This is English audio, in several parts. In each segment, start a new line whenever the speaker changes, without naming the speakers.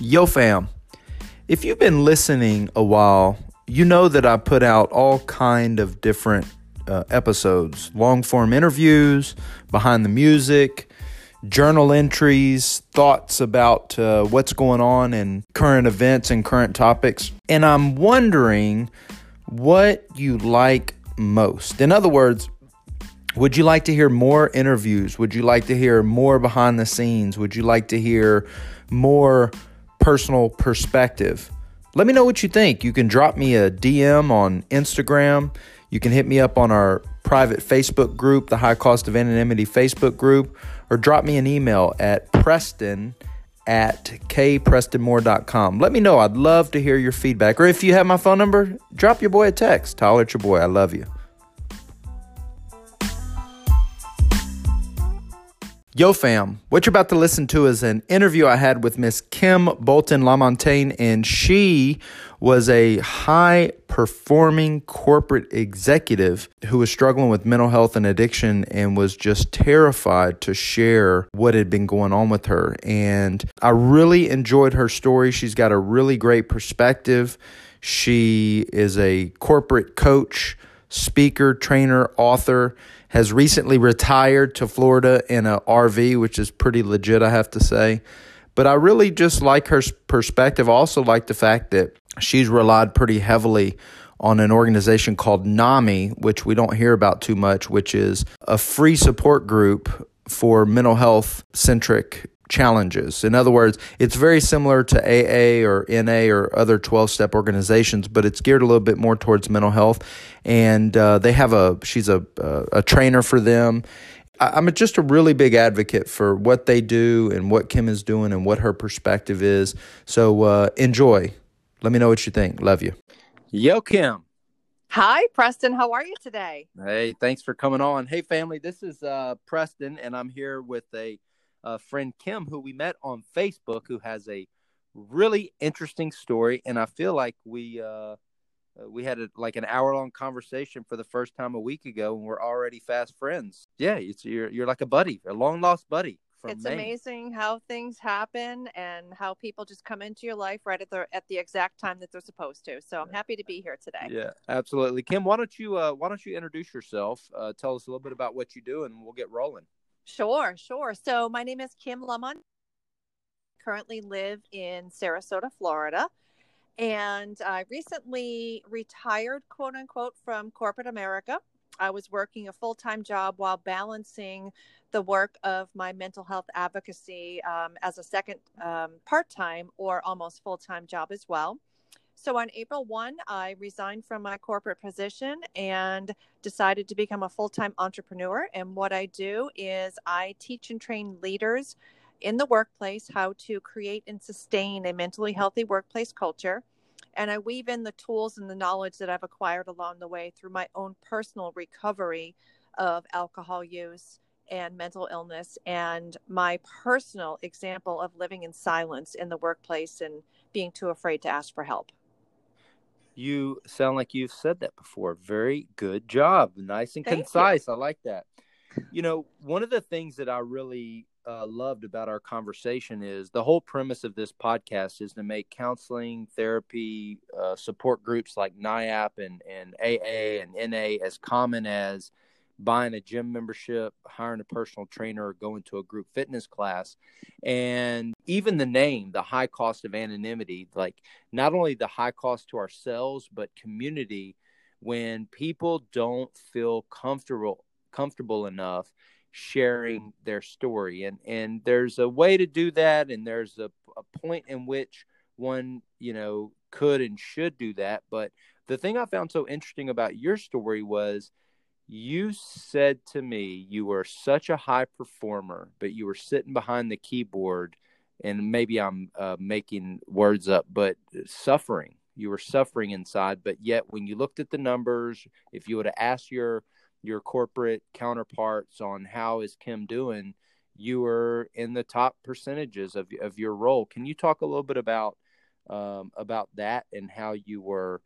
Yo, fam. If you've been listening a while, you know that I put out all kind of different uh, episodes, long form interviews, behind the music, journal entries, thoughts about uh, what's going on in current events and current topics. And I'm wondering what you like most. In other words, would you like to hear more interviews? Would you like to hear more behind the scenes? Would you like to hear more personal perspective? Let me know what you think. You can drop me a DM on Instagram. You can hit me up on our private Facebook group, the High Cost of Anonymity Facebook group, or drop me an email at preston at kprestonmoore.com. Let me know. I'd love to hear your feedback. Or if you have my phone number, drop your boy a text. Holler at your boy. I love you. Yo, fam, what you're about to listen to is an interview I had with Miss Kim Bolton LaMontagne, and she was a high performing corporate executive who was struggling with mental health and addiction and was just terrified to share what had been going on with her. And I really enjoyed her story. She's got a really great perspective. She is a corporate coach, speaker, trainer, author has recently retired to Florida in a RV, which is pretty legit, I have to say. But I really just like her perspective. I also like the fact that she's relied pretty heavily on an organization called NAMI, which we don't hear about too much, which is a free support group for mental health centric challenges. In other words, it's very similar to AA or NA or other 12 step organizations, but it's geared a little bit more towards mental health. And uh, they have a, she's a, a trainer for them. I'm just a really big advocate for what they do and what Kim is doing and what her perspective is. So uh, enjoy. Let me know what you think. Love you. Yo, Kim.
Hi, Preston. How are you today?
Hey, thanks for coming on. Hey, family. This is uh, Preston, and I'm here with a uh, friend Kim, who we met on Facebook, who has a really interesting story. And I feel like we uh, uh, we had a, like an hour long conversation for the first time a week ago, and we're already fast friends. Yeah, it's you're you're like a buddy, a long lost buddy.
it's
Maine.
amazing how things happen and how people just come into your life right at the at the exact time that they're supposed to. So I'm happy to be here today.
Yeah, absolutely. Kim, why don't you uh, why don't you introduce yourself? Uh, tell us a little bit about what you do, and we'll get rolling.
Sure, sure. So my name is Kim LaMontagne. Currently live in Sarasota, Florida. And I recently retired, quote unquote, from corporate America. I was working a full time job while balancing the work of my mental health advocacy um, as a second um, part time or almost full time job as well. So on April 1, I resigned from my corporate position and decided to become a full time entrepreneur. And what I do is I teach and train leaders in the workplace how to create and sustain a mentally healthy workplace culture. And I weave in the tools and the knowledge that I've acquired along the way through my own personal recovery of alcohol use and mental illness and my personal example of living in silence in the workplace and being too afraid to ask for help.
You sound like you've said that before. Very good job. Nice and Thank concise. You. I like that. You know, one of the things that I really uh, loved about our conversation is the whole premise of this podcast is to make counseling, therapy, uh, support groups like NAMI and, and AA and NA as common as buying a gym membership, hiring a personal trainer, or going to a group fitness class. And even the name, the high cost of anonymity, like not only the high cost to ourselves, but community, when people don't feel comfortable comfortable enough sharing their story. And and there's a way to do that, and there's a, a point in which one, you know, could and should do that. But the thing I found so interesting about your story was you said to me you were such a high performer, but you were sitting behind the keyboard, and maybe I'm uh, making words up, but suffering. You were suffering inside, but yet when you looked at the numbers, if you would have asked your your corporate counterparts on how is Kim doing, you were in the top percentages of of your role. Can you talk a little bit about um, about that and how you were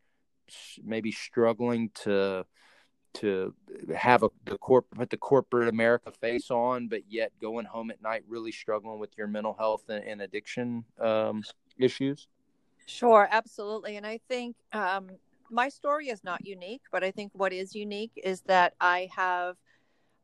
maybe struggling to to have a the corp put the corporate America face on, but yet going home at night really struggling with your mental health and, and addiction um, issues?
Sure, absolutely. And I think um, my story is not unique, but I think what is unique is that I have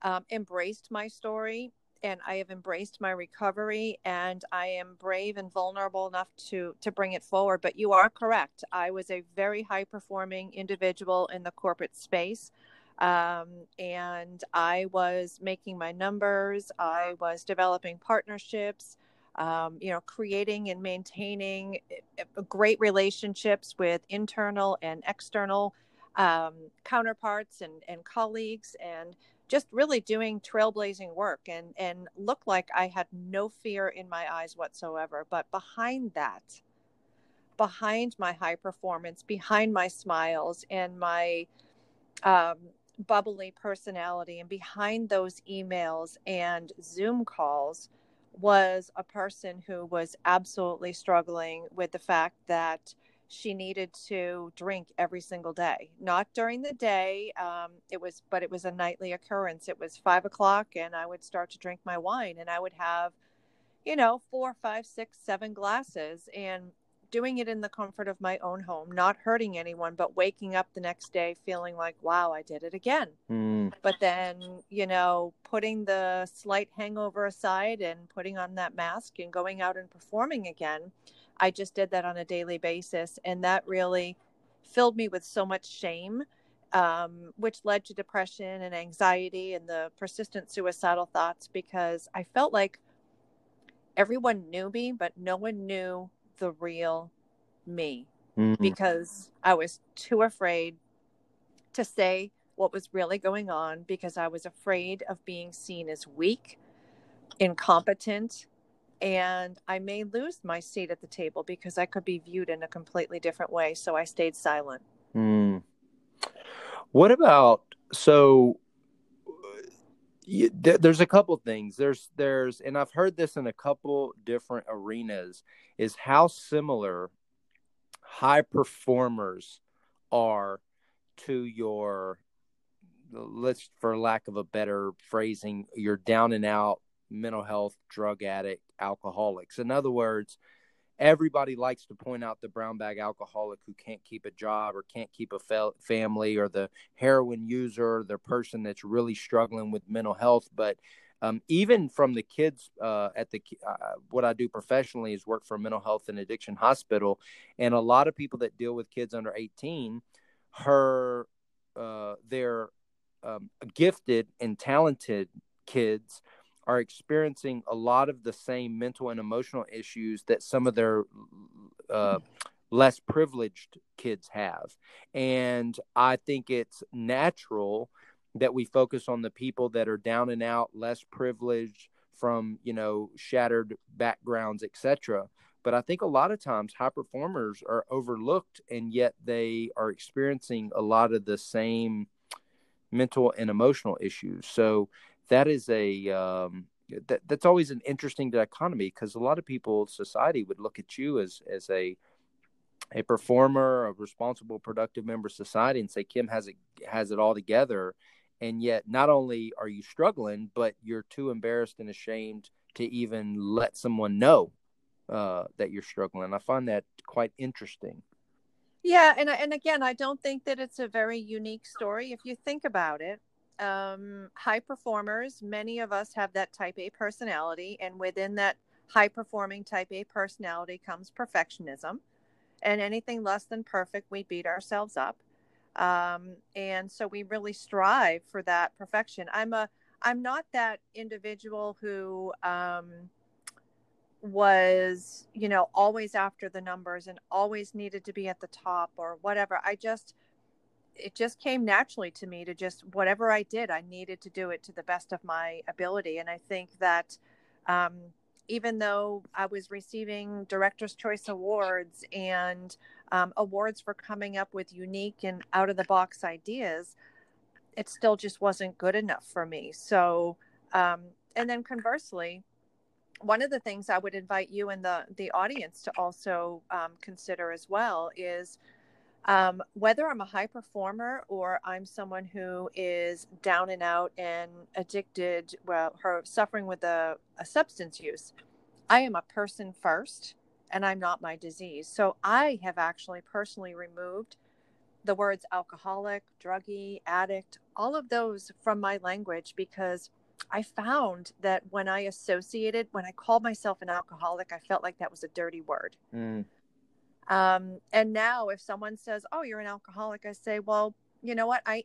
um, embraced my story and I have embraced my recovery and I am brave and vulnerable enough to to bring it forward. But you are correct. I was a very high performing individual in the corporate space. Um, and I was making my numbers. I was developing partnerships, um, you know, creating and maintaining eh, eh, great relationships with internal and external um, counterparts and, and colleagues and just really doing trailblazing work and and looked like I had no fear in my eyes whatsoever. But behind that, behind my high performance, behind my smiles and my um, bubbly personality, and behind those emails and Zoom calls was a person who was absolutely struggling with the fact that she needed to drink every single day. Not during the day um, it was but it was a nightly occurrence. It was five o'clock and i would start to drink my wine and i would have you know four five six seven glasses and doing it in the comfort of my own home not hurting anyone but waking up the next day feeling like wow i did it again mm. but then you know putting the slight hangover aside and putting on that mask and going out and performing again I just did that on a daily basis. And that really filled me with so much shame, um, which led to depression and anxiety and the persistent suicidal thoughts because I felt like everyone knew me, but no one knew the real me mm-hmm. because I was too afraid to say what was really going on because I was afraid of being seen as weak, incompetent, and I may lose my seat at the table because I could be viewed in a completely different way. So I stayed silent.
Mm. What about so? There's a couple things. There's there's, and I've heard this in a couple different arenas. Is how similar high performers are to your let's for lack of a better phrasing your down and out mental health drug addict alcoholics. In other words, everybody likes to point out the brown bag alcoholic who can't keep a job or can't keep a fa- family or the heroin user, the person that's really struggling with mental health. But um, even from the kids uh, at the uh, what I do professionally is work for a mental health and addiction hospital, and a lot of people that deal with kids under 18, her uh, they're um, gifted and talented kids are experiencing a lot of the same mental and emotional issues that some of their uh, less privileged kids have. And I think it's natural that we focus on the people that are down and out, less privileged from, you know, shattered backgrounds, etc. But I think a lot of times high performers are overlooked and yet they are experiencing a lot of the same mental and emotional issues. So that is a um, that that's always an interesting dichotomy because a lot of people society would look at you as as a a performer, a responsible, productive member of society, and say Kim has it has it all together, and yet not only are you struggling, but you're too embarrassed and ashamed to even let someone know uh, that you're struggling. I find that quite interesting.
Yeah, and and again, I don't think that it's a very unique story if you think about it um, high performers, many of us have that type A personality, and within that high performing type A personality comes perfectionism. And anything less than perfect, we beat ourselves up. Um, and so we really strive for that perfection. I'm a I'm not that individual who um, was, you know, always after the numbers and always needed to be at the top or whatever. I just it just came naturally to me to just whatever I did, I needed to do it to the best of my ability. And I think that um, even though I was receiving Director's Choice Awards and um, awards for coming up with unique and out of the box ideas, it still just wasn't good enough for me. So, um, and then conversely, one of the things I would invite you and the the audience to also um, consider as well is Um, whether I'm a high performer or I'm someone who is down and out and addicted, well, her suffering with a, a substance use, I am a person first and I'm not my disease. So I have actually personally removed the words alcoholic, druggie, addict, all of those from my language because I found that when I associated, when I called myself an alcoholic, I felt like that was a dirty word. Mm. Um, and now, if someone says, "Oh, you're an alcoholic," I say, "Well, you know what? I,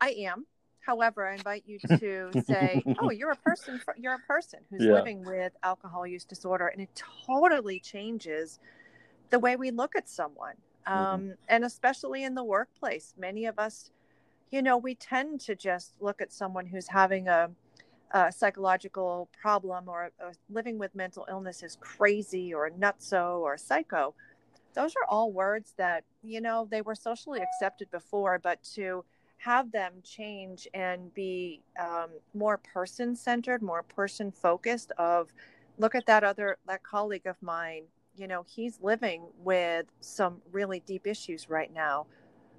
I am. However, I invite you to say, "Oh, you're a person. You're a person who's yeah. living with alcohol use disorder," and it totally changes the way we look at someone. Mm-hmm. Um, mm-hmm. And especially in the workplace, many of us, you know, we tend to just look at someone who's having a a psychological problem or, or, living with mental illness is crazy or nutso or psycho. Those are all words that, you know, they were socially accepted before, but to have them change and be um, more person centered, more person focused of look at that other, that colleague of mine, you know, he's living with some really deep issues right now,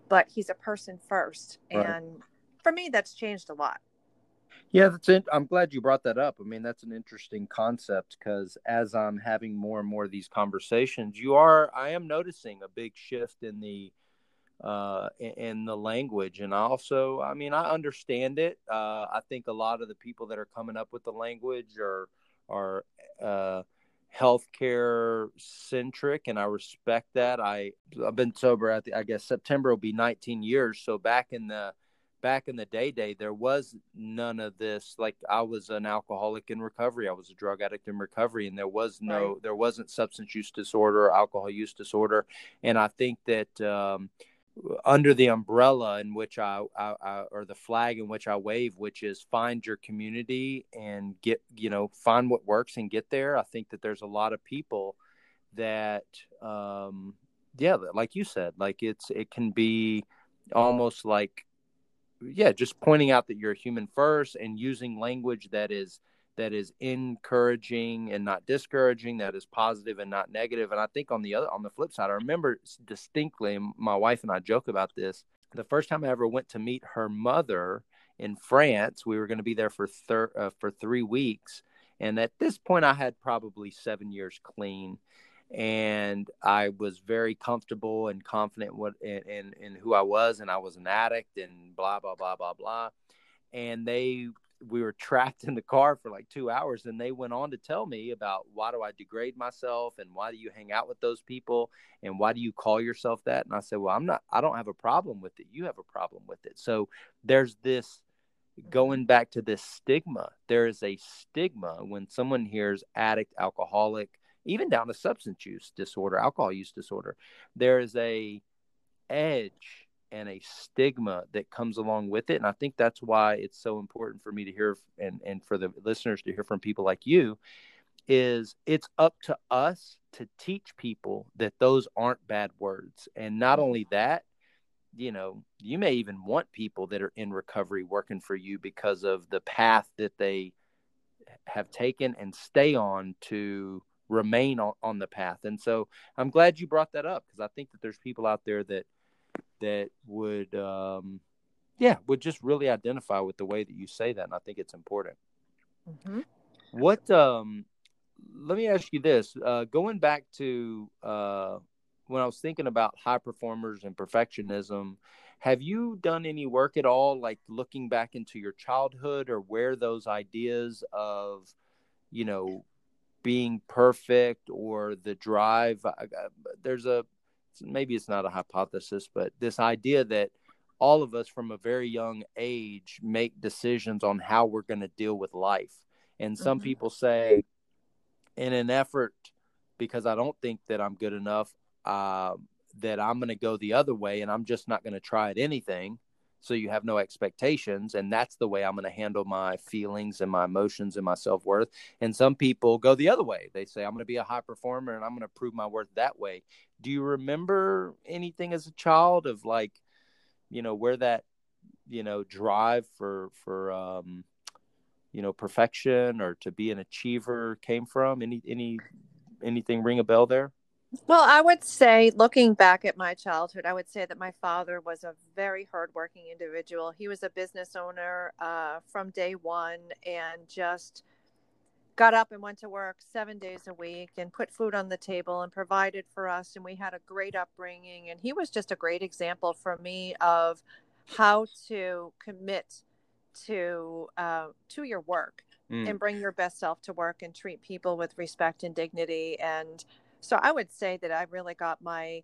but he's a person first. Right. And for me, that's changed a lot.
Yeah, that's it. I'm glad you brought that up. I mean, that's an interesting concept because as I'm having more and more of these conversations, you are I am noticing a big shift in the uh in the language and also i mean i understand it uh i think a lot of the people that are coming up with the language are are uh healthcare centric and i respect that i i've been sober at the i guess september will be 19 years so back in the back in the day day there was none of this like i was an alcoholic in recovery i was a drug addict in recovery and there was no right. there wasn't substance use disorder or alcohol use disorder and i think that um, under the umbrella in which I, I, I, or the flag in which I wave, which is find your community and get you know find what works and get there. I think that there's a lot of people that um, yeah, like you said, like it's it can be almost like yeah, just pointing out that you're a human first and using language that is that is encouraging and not discouraging, that is positive and not negative. And I think on the other on the flip side, I remember distinctly, my wife and I joke about this. The first time I ever went to meet her mother in France, we were going to be there for thir- uh, for three weeks, and at this point, I had probably seven years clean and I was very comfortable and confident what in, in, in who I was, and I was an addict, and blah blah blah blah blah. And they we were trapped in the car for like two hours, and they went on to tell me about why do I degrade myself, and why do you hang out with those people, and why do you call yourself that? And I said, well, I'm not. I don't have a problem with it. You have a problem with it. So there's this going back to this stigma. There is a stigma when someone hears addict, alcoholic even down to substance use disorder, alcohol use disorder. There is a edge and a stigma that comes along with it. And I think that's why it's so important for me to hear and, and for the listeners to hear from people like you is it's up to us to teach people that those aren't bad words. And not only that, you know, you may even want people that are in recovery working for you because of the path that they have taken and stay on to remain on, on the path. And so I'm glad you brought that up because I think that there's people out there that that would um yeah, would just really identify with the way that you say that. And I think it's important. Mm-hmm. What um let me ask you this. Uh going back to uh when I was thinking about high performers and perfectionism, have you done any work at all like looking back into your childhood or where those ideas of you know being perfect or the drive. There's a maybe it's not a hypothesis, but this idea that all of us from a very young age make decisions on how we're going to deal with life. And some mm-hmm. people say, in an effort, because I don't think that I'm good enough, uh, that I'm going to go the other way and I'm just not going to try at anything so you have no expectations and that's the way i'm going to handle my feelings and my emotions and my self-worth. And some people go the other way. They say i'm going to be a high performer and i'm going to prove my worth that way. Do you remember anything as a child of like you know where that you know drive for for um you know perfection or to be an achiever came from? Any any anything ring a bell there
Well, I would say, looking back at my childhood, I would say that my father was a very hardworking individual. He was a business owner uh, from day one and just got up and went to work seven days a week and put food on the table and provided for us. And we had a great upbringing. And he was just a great example for me of how to commit to uh, to your work mm. and bring your best self to work and treat people with respect and dignity and so i would say that i really got my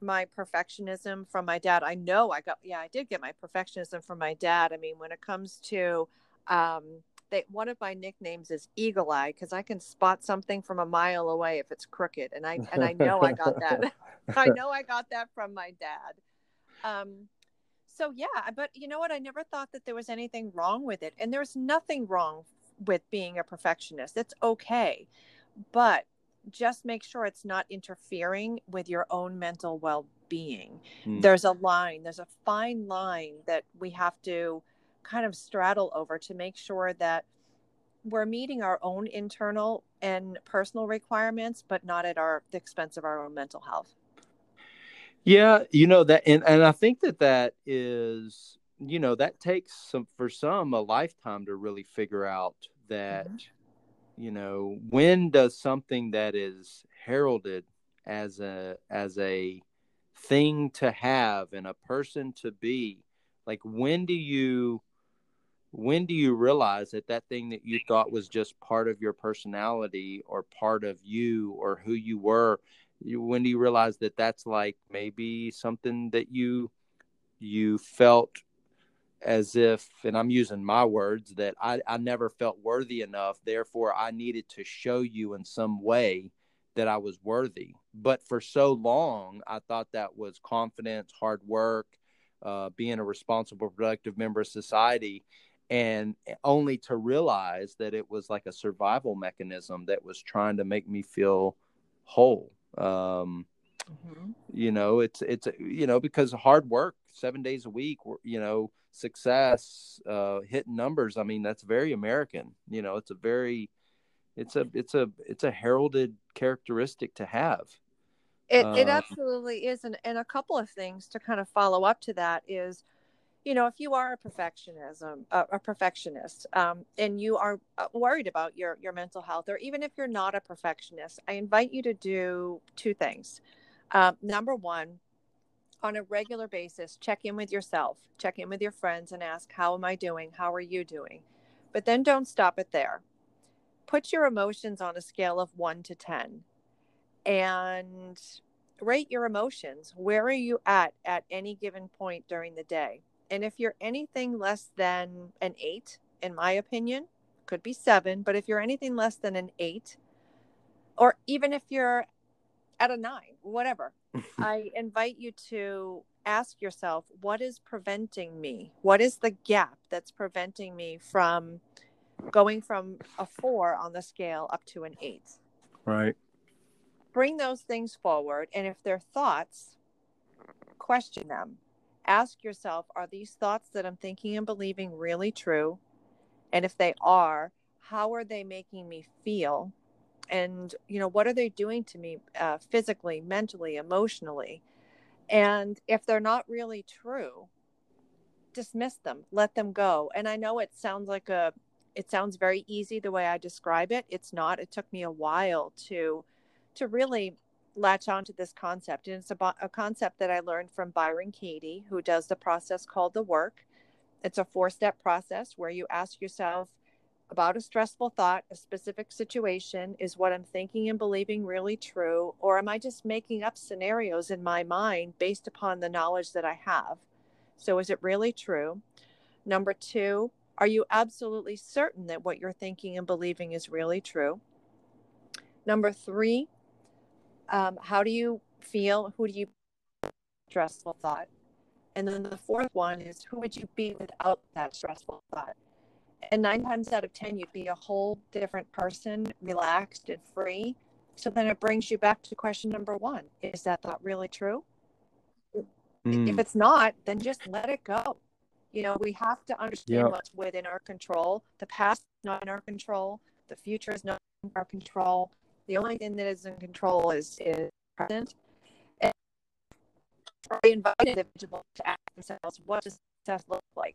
my perfectionism from my dad. I know i got yeah i did get my perfectionism from my dad. I mean when it comes to um they, one of my nicknames is eagle eye because i can spot something from a mile away if it's crooked and i and i know i got that. I know i got that from my dad. Um so yeah but you know what? I never thought that there was anything wrong with it and there's nothing wrong with being a perfectionist. It's okay. But just make sure it's not interfering with your own mental well-being mm. there's a line there's a fine line that we have to kind of straddle over to make sure that we're meeting our own internal and personal requirements but not at our the expense of our own mental health
yeah, you know that, and and I think that that is, you know, that takes some for some a lifetime to really figure out that, mm-hmm. You know, when does something that is heralded as a as a thing to have and a person to be, like when do you when do you realize that that thing that you thought was just part of your personality or part of you or who you were when do you realize that that's like maybe something that you you felt as if and i'm using my words that I, I never felt worthy enough. Therefore i needed to show you in some way that i was worthy. But for so long i thought that was confidence hard work uh, being a responsible productive member of society and only to realize that it was like a survival mechanism that was trying to make me feel whole. Um, mm-hmm. You know, it's it's you know because hard work, seven days a week, you know, success, uh, hitting numbers. I mean, that's very American. You know, it's a very it's a it's a it's a heralded characteristic to have.
It, it um, absolutely is, and, and a couple of things to kind of follow up to that is, you know, if you are a perfectionism, a, a perfectionist, um, and you are uh, worried about your your mental health, or even if you're not a perfectionist, I invite you to do two things. Um, number one, on a regular basis, check in with yourself, check in with your friends, and ask, "How am I doing? How are you doing?" But then don't stop it there. Put your emotions on a scale of one to ten, and rate your emotions. Where are you at at any given point during the day? And if you're anything less than an eight, in my opinion, could be seven, but if you're anything less than an eight, or even if you're at a nine, whatever, I invite you to ask yourself what is preventing me? What is the gap that's preventing me from going from a four on the scale up to an eight?
Right.
Bring those things forward. And if they're thoughts, question them ask yourself are these thoughts that I'm thinking and believing really true? And if they are, how are they making me feel? And, you know, what are they doing to me uh, physically, mentally, emotionally? And if they're not really true, dismiss them, let them go. And I know it sounds like a, it sounds very easy the way I describe it. It's not. It took me a while to, to really latch onto this concept. And it's about a concept that I learned from Byron Katie, who does the process called the work. It's a four step process where you ask yourself about a stressful thought, a specific situation. Is what I'm thinking and believing really true? Or am I just making up scenarios in my mind based upon the knowledge that I have? So is it really true? Number two, are you absolutely certain that what you're thinking and believing is really true? Number three, um, how do you feel? Who do you stressful thought? And then the fourth one is who would you be without that stressful thought? And nine times out of 10, you'd be a whole different person, relaxed and free. So then it brings you back to question number one Is that thought really true? Mm. If it's not, then just let it go. You know, we have to understand yep. what's within our control. The past is not in our control, the future is not in our control the only thing that is in control is is present. And I invite individuals to ask themselves, what does success look like?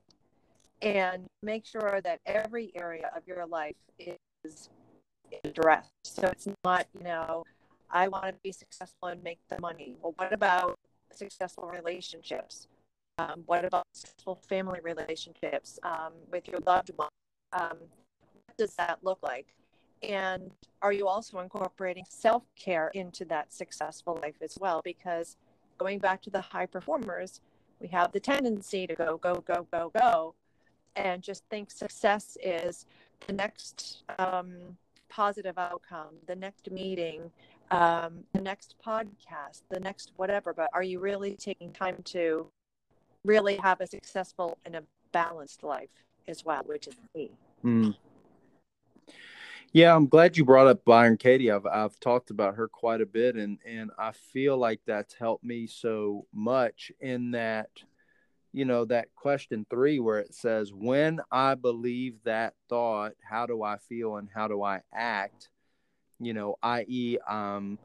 And make sure that every area of your life is addressed. So it's not, you know, I want to be successful and make the money. Well, what about successful relationships? Um, what about successful family relationships um, with your loved one? Um, what does that look like? And are you also incorporating self care into that successful life as well? Because going back to the high performers, we have the tendency to go, go, go, go, go, and just think success is the next um, positive outcome, the next meeting, um, the next podcast, the next whatever. But are you really taking time to really have a successful and a balanced life as well, which is key?
Mm. Yeah, I'm glad you brought up Byron Katie. I've I've talked about her quite a bit, and and I feel like that's helped me so much in that, you know, that question three where it says, "When I believe that thought, how do I feel and how do I act?" you know, i.e., I'm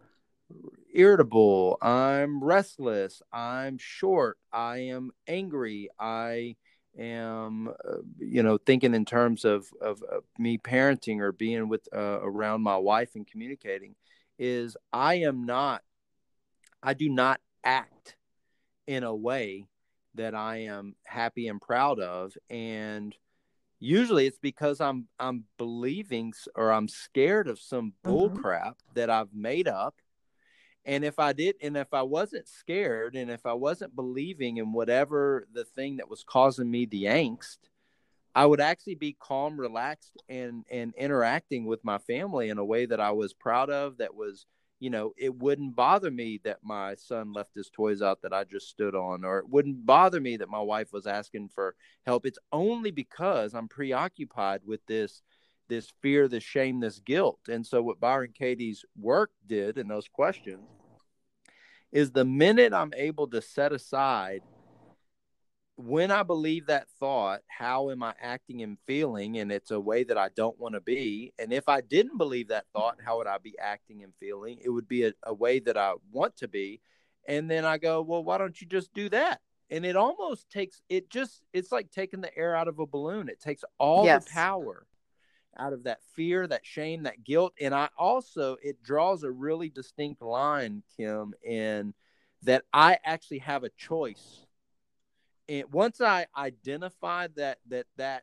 irritable, I'm restless, I'm short, I am angry, I am, uh, you know, thinking in terms of, of, of me parenting or being with uh, around my wife and communicating, is I am not, I do not act in a way that I am happy and proud of. And usually it's because i'm i'm believing or i'm scared of some bull mm-hmm. crap that i've made up and if i did and if i wasn't scared and if i wasn't believing in whatever the thing that was causing me the angst i would actually be calm relaxed and and interacting with my family in a way that i was proud of that was you know, it wouldn't bother me that my son left his toys out that I just stood on, or it wouldn't bother me that my wife was asking for help. It's only because I'm preoccupied with this this fear, this shame, this guilt. And so what Byron Katie's work did in those questions is the minute I'm able to set aside when I believe that thought, how am I acting and feeling? And it's a way that I don't want to be. And if I didn't believe that thought, how would I be acting and feeling? It would be a, a way that I want to be. And then I go, well, why don't you just do that? And it almost takes it just it's like taking the air out of a balloon. It takes all yes. the power out of that fear, that shame, that guilt. And I also it draws a really distinct line, Kim, in that I actually have a choice and once I identify that that that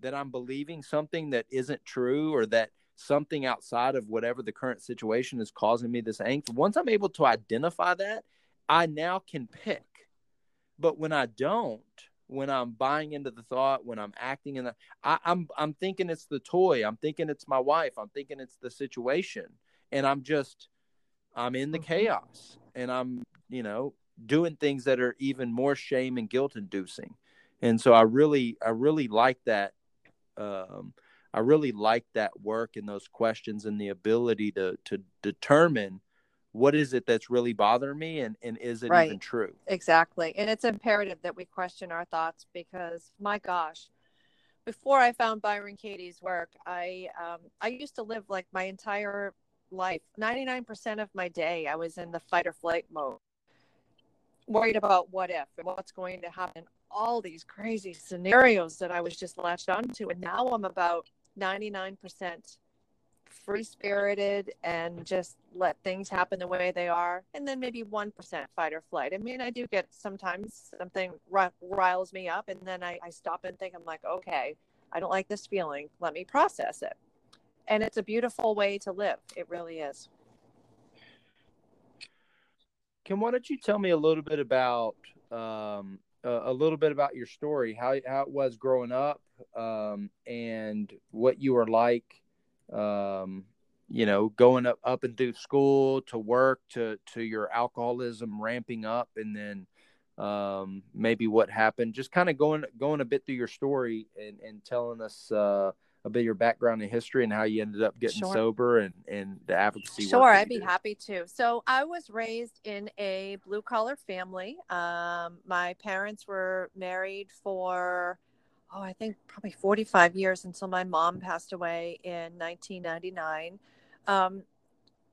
that I'm believing something that isn't true or that something outside of whatever the current situation is causing me this angst, once I'm able to identify that, I now can pick. But when I don't, when I'm buying into the thought, when I'm acting in the, I, I'm I'm thinking it's the toy, I'm thinking it's my wife, I'm thinking it's the situation, and I'm just, I'm in the mm-hmm. chaos, and I'm you know doing things that are even more shame and guilt inducing. And so I really, I really like that. Um, I really like that work and those questions and the ability to to determine what is it that's really bothering me and, and is it right. even true?
Exactly. And it's imperative that we question our thoughts because my gosh, before I found Byron Katie's work, I um, I used to live like my entire life. 99% of my day I was in the fight or flight mode worried about what if and what's going to happen all these crazy scenarios that i was just latched onto. And now i'm about 99% free spirited and just let things happen the way they are. And then maybe 1% fight or flight. I mean i do get sometimes something riles me up and then I, I stop and think i'm like okay i don't like this feeling. Let me process it. And it's a beautiful way to live. It really is
Kim, why don't you tell me a little bit about um, uh, a little bit about your story, how how it was growing up, um, and what you were like, um, you know, going up up and through school to work to to your alcoholism ramping up, and then um, maybe what happened. Just kind of going going a bit through your story and and telling us uh, a bit of your background and history and how you ended up getting sure. sober and, and the advocacy.
Sure, I'd be did. happy to. So I was raised in a blue collar family. Um, my parents were married for, oh, I think probably 45 years until my mom passed away in 1999. Um,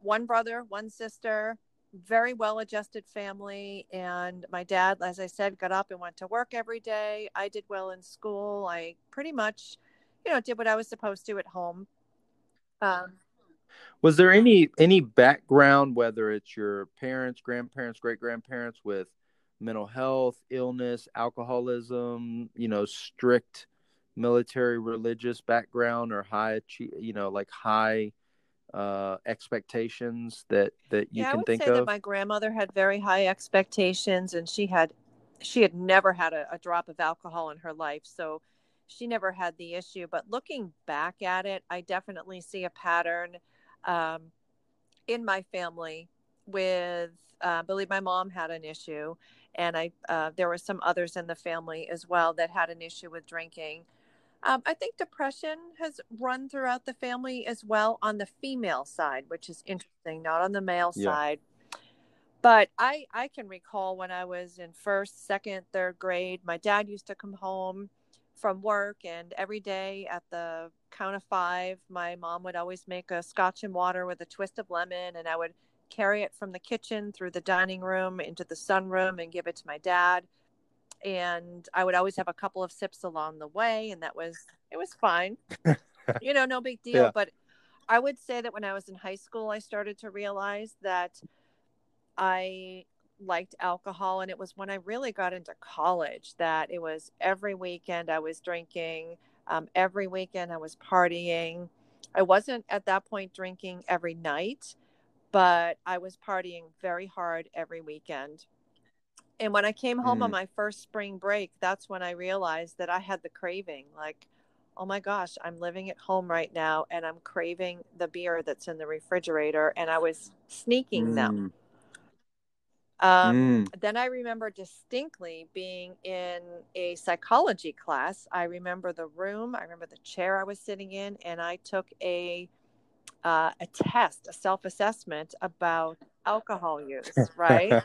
one brother, one sister, very well adjusted family. And my dad, as I said, got up and went to work every day. I did well in school. I pretty much, you know, did what I was supposed to at home. Um,
was there any any background, whether it's your parents, grandparents, great grandparents, with mental health, illness, alcoholism, you know, strict military religious background or high you know like high uh expectations that that you
yeah,
can think of
that my grandmother had very high expectations and she had she had never had a, a drop of alcohol in her life so she never had the issue but looking back at it i definitely see a pattern um, in my family with uh, I believe my mom had an issue and i uh, there were some others in the family as well that had an issue with drinking um, I think depression has run throughout the family as well on the female side, which is interesting, not on the male yeah. side. But I, I can recall when I was in first, second, third grade, my dad used to come home from work, and every day at the count of five, my mom would always make a scotch and water with a twist of lemon, and I would carry it from the kitchen through the dining room into the sunroom and give it to my dad and I would always have a couple of sips along the way, and that was it was fine, you know, no big deal. Yeah. But I would say that when I was in high school, I started to realize that I liked alcohol, and it was when I really got into college that it was every weekend I was drinking, um, every weekend I was partying. I wasn't at that point drinking every night, but I was partying very hard every weekend and when I came home mm. on my first spring break, that's when I realized that I had the craving like, oh my gosh, I'm living at home right now and I'm craving the beer that's in the refrigerator. And I was sneaking mm. them. Um, mm. Then I remember distinctly being in a psychology class. I remember the room, I remember the chair I was sitting in, and I took a uh, a test, a self assessment about alcohol use, right?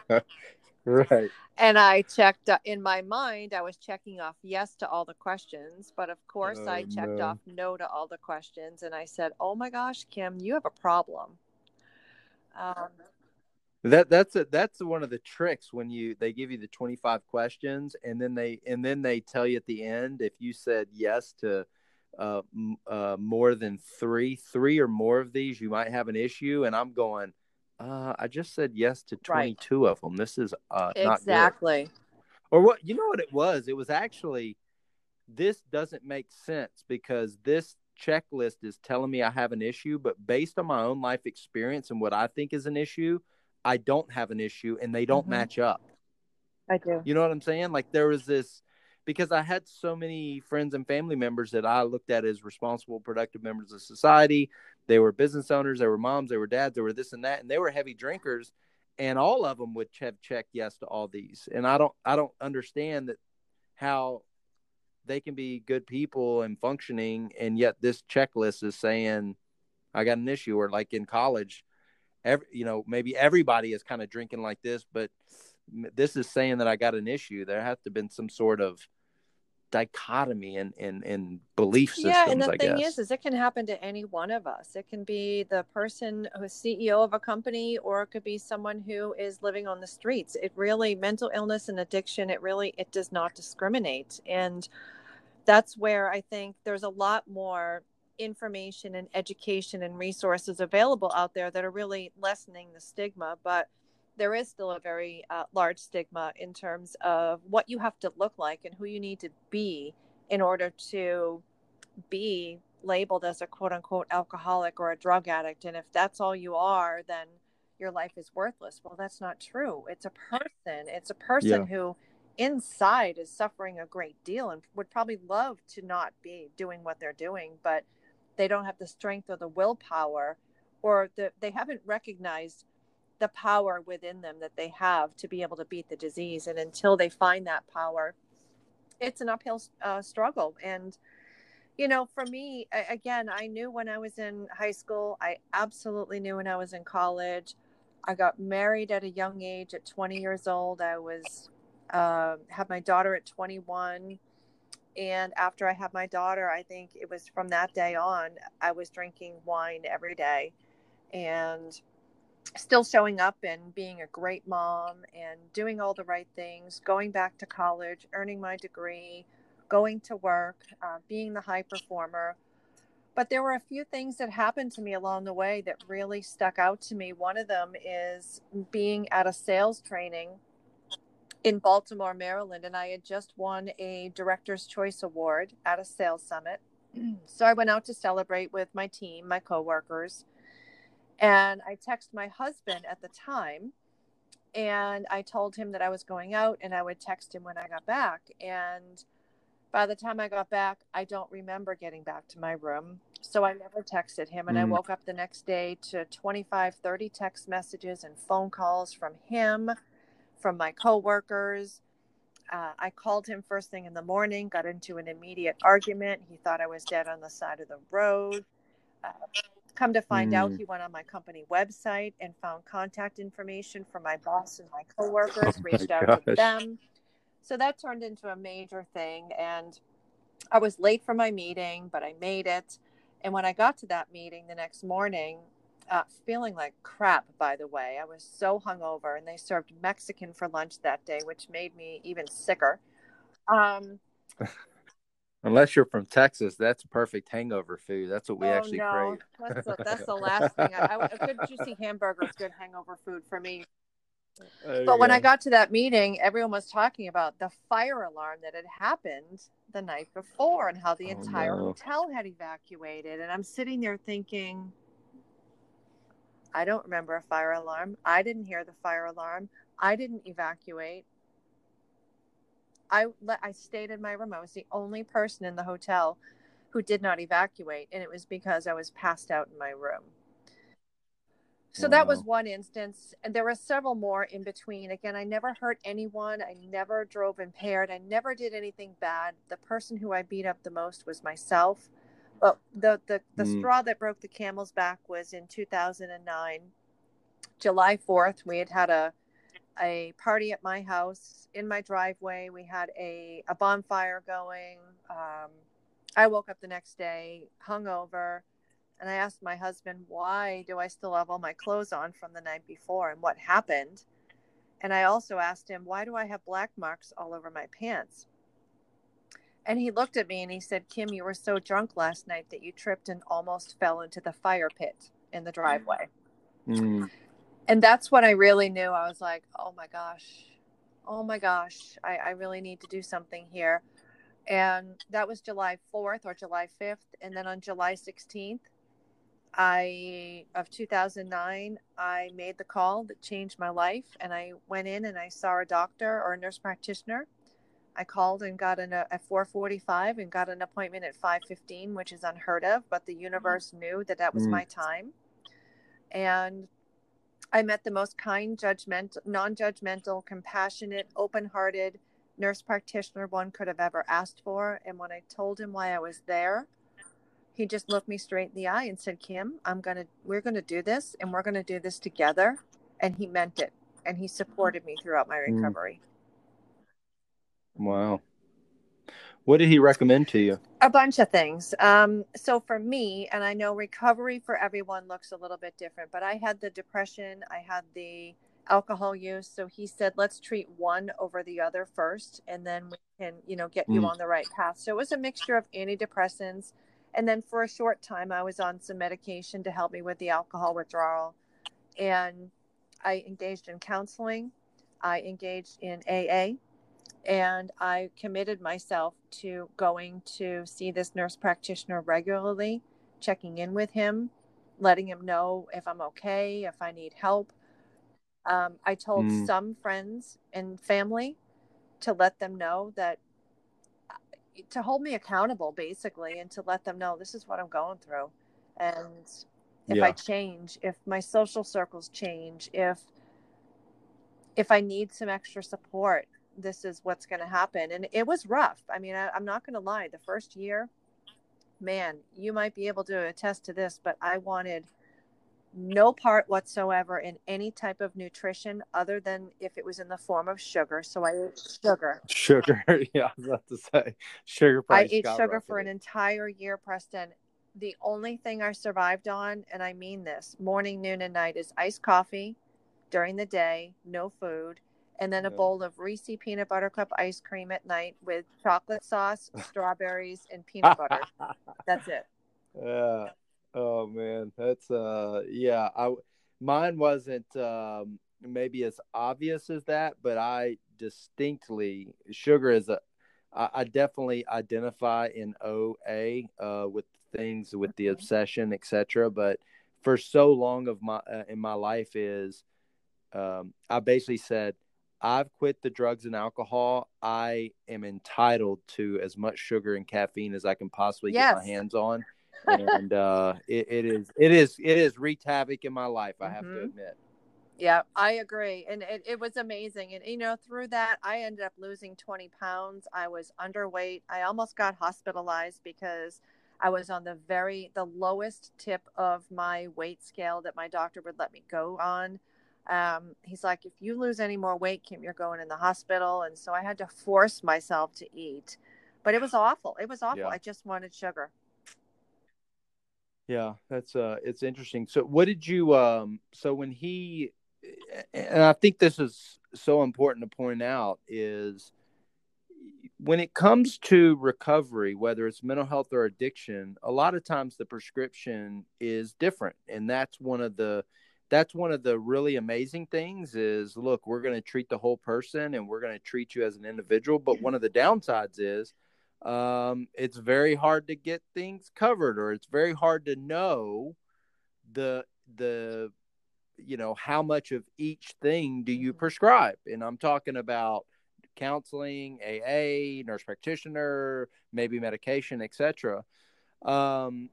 right.
And I checked uh, in my mind, I was checking off yes to all the questions, but of course, oh, I checked no. off no to all the questions. And I said, Oh my gosh, Kim, you have a problem.
Um, that that's a, that's one of the tricks when you they give you the 25 questions and then they and then they tell you at the end if you said yes to uh, uh, more than three three or more of these you might have an issue and i'm going uh, I just said yes to 22 right. of them. This is uh,
exactly.
Or what? You know what it was? It was actually this doesn't make sense because this checklist is telling me I have an issue, but based on my own life experience and what I think is an issue, I don't have an issue and they don't mm-hmm. match up.
I do.
You know what I'm saying? Like there was this because I had so many friends and family members that I looked at as responsible, productive members of society. They were business owners, they were moms, they were dads, they were this and that, and they were heavy drinkers. And all of them would have checked yes to all these. And I don't, I don't understand that how they can be good people and functioning, and yet this checklist is saying I got an issue. Or like in college, every, you know, maybe everybody is kind of drinking like this, but this is saying that I got an issue. There has to have been some sort of dichotomy in in, in belief systems.
Yeah, and the
I
thing
guess.
is, is it can happen to any one of us. It can be the person who's CEO of a company, or it could be someone who is living on the streets. It really mental illness and addiction. It really it does not discriminate, and that's where I think there's a lot more information and education and resources available out there that are really lessening the stigma, but there is still a very uh, large stigma in terms of what you have to look like and who you need to be in order to be labeled as a quote unquote alcoholic or a drug addict. And if that's all you are, then your life is worthless. Well, that's not true. It's a person, it's a person yeah. who inside is suffering a great deal and would probably love to not be doing what they're doing, but they don't have the strength or the willpower or the, they haven't recognized the power within them that they have to be able to beat the disease. And until they find that power, it's an uphill uh, struggle. And, you know, for me, again, I knew when I was in high school, I absolutely knew when I was in college. I got married at a young age at 20 years old. I was, uh, had my daughter at 21. And after I had my daughter, I think it was from that day on, I was drinking wine every day. And still showing up and being a great mom and doing all the right things, going back to college, earning my degree, going to work, uh, being the high performer. But there were a few things that happened to me along the way that really stuck out to me. One of them is being at a sales training in Baltimore, Maryland, and I had just won a Director's Choice Award at a sales summit. so I went out to celebrate with my team, my coworkers and I texted my husband at the time and I told him that I was going out and I would text him when I got back. And by the time I got back, I don't remember getting back to my room. So I never texted him. And mm. I woke up the next day to 25, 30 text messages and phone calls from him, from my coworkers. Uh, I called him first thing in the morning, got into an immediate argument. He thought I was dead on the side of the road. Uh, Come to find mm. out, he went on my company website and found contact information for my boss and my coworkers, oh reached my out gosh. to them. So that turned into a major thing. And I was late for my meeting, but I made it. And when I got to that meeting the next morning, uh, feeling like crap, by the way, I was so hungover, and they served Mexican for lunch that day, which made me even sicker. Um,
Unless you're from Texas, that's perfect hangover food. That's what we oh, actually no. crave.
That's the, that's the last thing. I, I, a good juicy hamburger is good hangover food for me. Oh, but when I got to that meeting, everyone was talking about the fire alarm that had happened the night before and how the oh, entire no. hotel had evacuated. And I'm sitting there thinking, I don't remember a fire alarm. I didn't hear the fire alarm. I didn't evacuate. I I stayed in my room. I was the only person in the hotel who did not evacuate, and it was because I was passed out in my room. So wow. that was one instance, and there were several more in between. Again, I never hurt anyone. I never drove impaired. I never did anything bad. The person who I beat up the most was myself. Well, the the, the mm. straw that broke the camel's back was in 2009, July 4th. We had had a a party at my house in my driveway. We had a, a bonfire going. Um, I woke up the next day hungover and I asked my husband, why do I still have all my clothes on from the night before and what happened? And I also asked him, why do I have black marks all over my pants? And he looked at me and he said, Kim, you were so drunk last night that you tripped and almost fell into the fire pit in the driveway. Mm and that's when I really knew I was like, oh my gosh, oh my gosh, I, I really need to do something here. And that was July 4th or July 5th. And then on July 16th, I of 2009, I made the call that changed my life. And I went in and I saw a doctor or a nurse practitioner. I called and got an at 4:45 and got an appointment at 5:15, which is unheard of. But the universe knew that that was mm. my time. And I met the most kind, judgmental, non-judgmental, compassionate, open-hearted nurse practitioner one could have ever asked for. And when I told him why I was there, he just looked me straight in the eye and said, "Kim, I'm gonna, we're gonna do this, and we're gonna do this together." And he meant it, and he supported me throughout my mm.
Wow. What did he recommend to you?
A bunch of things. Um, so for me, and I know recovery for everyone looks a little bit different, but I had the depression, I had the alcohol use. So he said, let's treat one over the other first, and then we can, you know, get mm. you on the right path. So it was a mixture of antidepressants. And then for a short time, I was on some medication to help me with the alcohol withdrawal. And I engaged in counseling. I engaged in AA and I committed myself to going to see this nurse practitioner regularly, checking in with him, letting him know if I'm okay, if I need help. Um, I told mm. some friends and family to let them know that to hold me accountable basically and to let them know this is what I'm going through. And if yeah. I change, if my social circles change, if if I need some extra support, this is what's going to happen. And it was rough. I mean, I, I'm not going to lie. The first year, man, you might be able to attest to this, but I wanted no part whatsoever in any type of nutrition other than if it was in the form of sugar. So I ate sugar.
Sugar, yeah, I was about to say sugar.
I ate sugar for an entire year, Preston. the only thing I survived on, and I mean this morning, noon, and night, is iced coffee during the day, no food, and then a yeah. bowl of Reese peanut butter cup ice cream at night with chocolate sauce, strawberries, and peanut butter. That's it.
Yeah. Oh man, that's uh yeah, I mine wasn't um maybe as obvious as that, but I distinctly sugar is a I, I definitely identify in OA uh with things with the obsession, etc. But for so long of my uh, in my life is um I basically said I've quit the drugs and alcohol. I am entitled to as much sugar and caffeine as I can possibly yes. get my hands on and uh, it, it is it is it is wreaked havoc in my life. I have mm-hmm. to admit.
Yeah, I agree, and it, it was amazing. And you know, through that, I ended up losing twenty pounds. I was underweight. I almost got hospitalized because I was on the very the lowest tip of my weight scale that my doctor would let me go on. Um, he's like, if you lose any more weight, Kim, you're going in the hospital. And so I had to force myself to eat, but it was awful. It was awful. Yeah. I just wanted sugar.
Yeah, that's uh it's interesting. So what did you um so when he and I think this is so important to point out is when it comes to recovery, whether it's mental health or addiction, a lot of times the prescription is different. And that's one of the that's one of the really amazing things is look, we're going to treat the whole person and we're going to treat you as an individual, but one of the downsides is um, it's very hard to get things covered or it's very hard to know the the you know how much of each thing do you prescribe? And i'm talking about counseling aa nurse practitioner maybe medication etc um,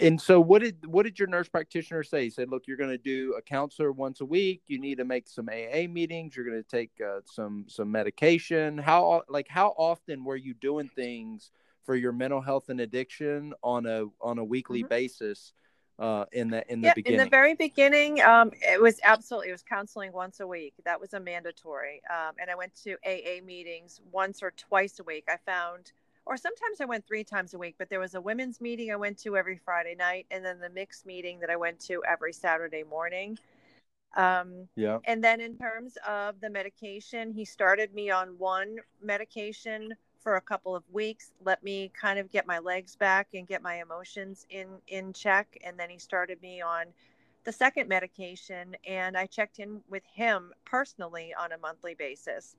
and so what did what did your nurse practitioner say? He said look you're going to do a counselor once a week. You need to make some aa meetings. You're going to take uh, some some medication. How like how often were you doing things for your mental health and addiction on a on a weekly mm-hmm. basis uh, in the in the
yeah,
beginning
in the very beginning um, it was absolutely it was counseling once a week. That was a mandatory. Um, and i went to aa meetings once or twice a week. I found or sometimes I went three times a week, but there was a women's meeting I went to every Friday night, and then the mixed meeting that I went to every Saturday morning. Um, yeah. And then in terms of the medication, he started me on one medication for a couple of weeks, let me kind of get my legs back and get my emotions in in check, and then he started me on the second medication, and I checked in with him personally on a monthly basis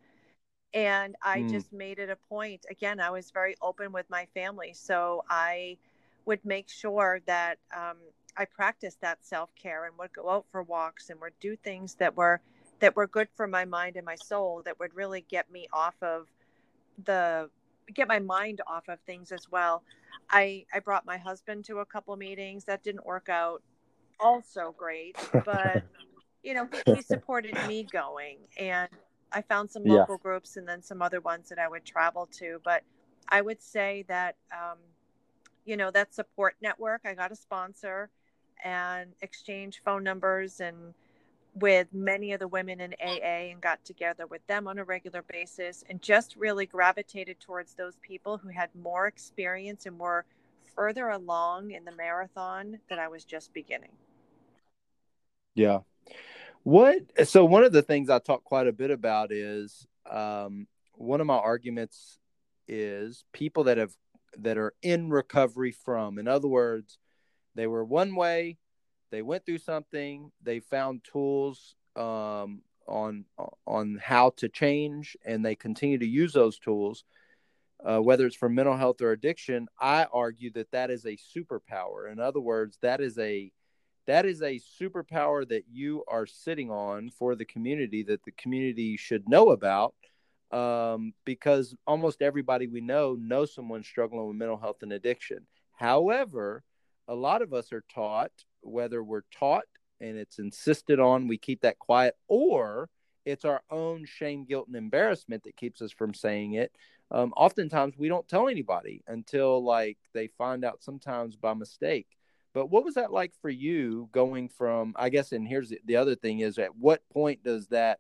and i mm. just made it a point again i was very open with my family so i would make sure that um, i practiced that self-care and would go out for walks and would do things that were that were good for my mind and my soul that would really get me off of the get my mind off of things as well i i brought my husband to a couple meetings that didn't work out also great but you know he, he supported me going and I found some local yeah. groups and then some other ones that I would travel to. But I would say that, um, you know, that support network, I got a sponsor and exchange phone numbers and with many of the women in AA and got together with them on a regular basis and just really gravitated towards those people who had more experience and were further along in the marathon that I was just beginning.
Yeah. What? So one of the things I talk quite a bit about is um, one of my arguments is people that have that are in recovery from. In other words, they were one way, they went through something, they found tools um, on on how to change, and they continue to use those tools. Uh, whether it's for mental health or addiction, I argue that that is a superpower. In other words, that is a that is a superpower that you are sitting on for the community that the community should know about um, because almost everybody we know knows someone struggling with mental health and addiction. However, a lot of us are taught, whether we're taught and it's insisted on, we keep that quiet, or it's our own shame, guilt, and embarrassment that keeps us from saying it. Um, oftentimes, we don't tell anybody until like they find out sometimes by mistake. But what was that like for you going from I guess and here's the, the other thing is at what point does that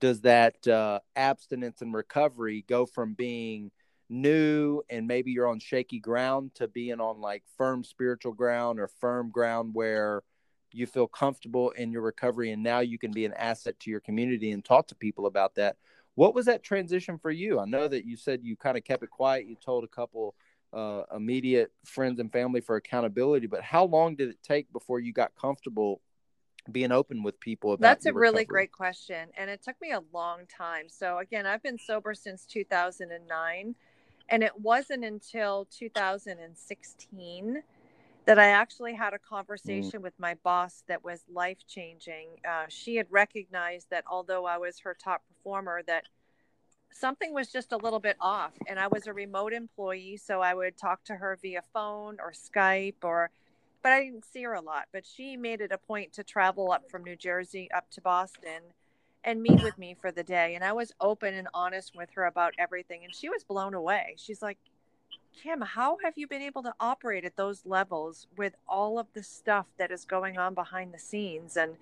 does that uh, abstinence and recovery go from being new and maybe you're on shaky ground to being on like firm spiritual ground or firm ground where you feel comfortable in your recovery and now you can be an asset to your community and talk to people about that? What was that transition for you? I know that you said you kind of kept it quiet. You told a couple uh, immediate friends and family for accountability but how long did it take before you got comfortable being open with people about
that's a really great question and it took me a long time so again i've been sober since 2009 and it wasn't until 2016 that I actually had a mm. conversation mm. with my boss that was life changing. Uh, she had recognized that although I was her top performer, that something was just a little bit off. And I was a remote employee, so I would talk to her via phone or Skype or but I didn't see her a lot. But she made it a point to travel up from New Jersey up to Boston and meet with me for the day. And I was open and honest with her about everything. And she was blown away. She's like, Kim, how have you been able to operate at those levels with all of the stuff that is going on behind the scenes? And,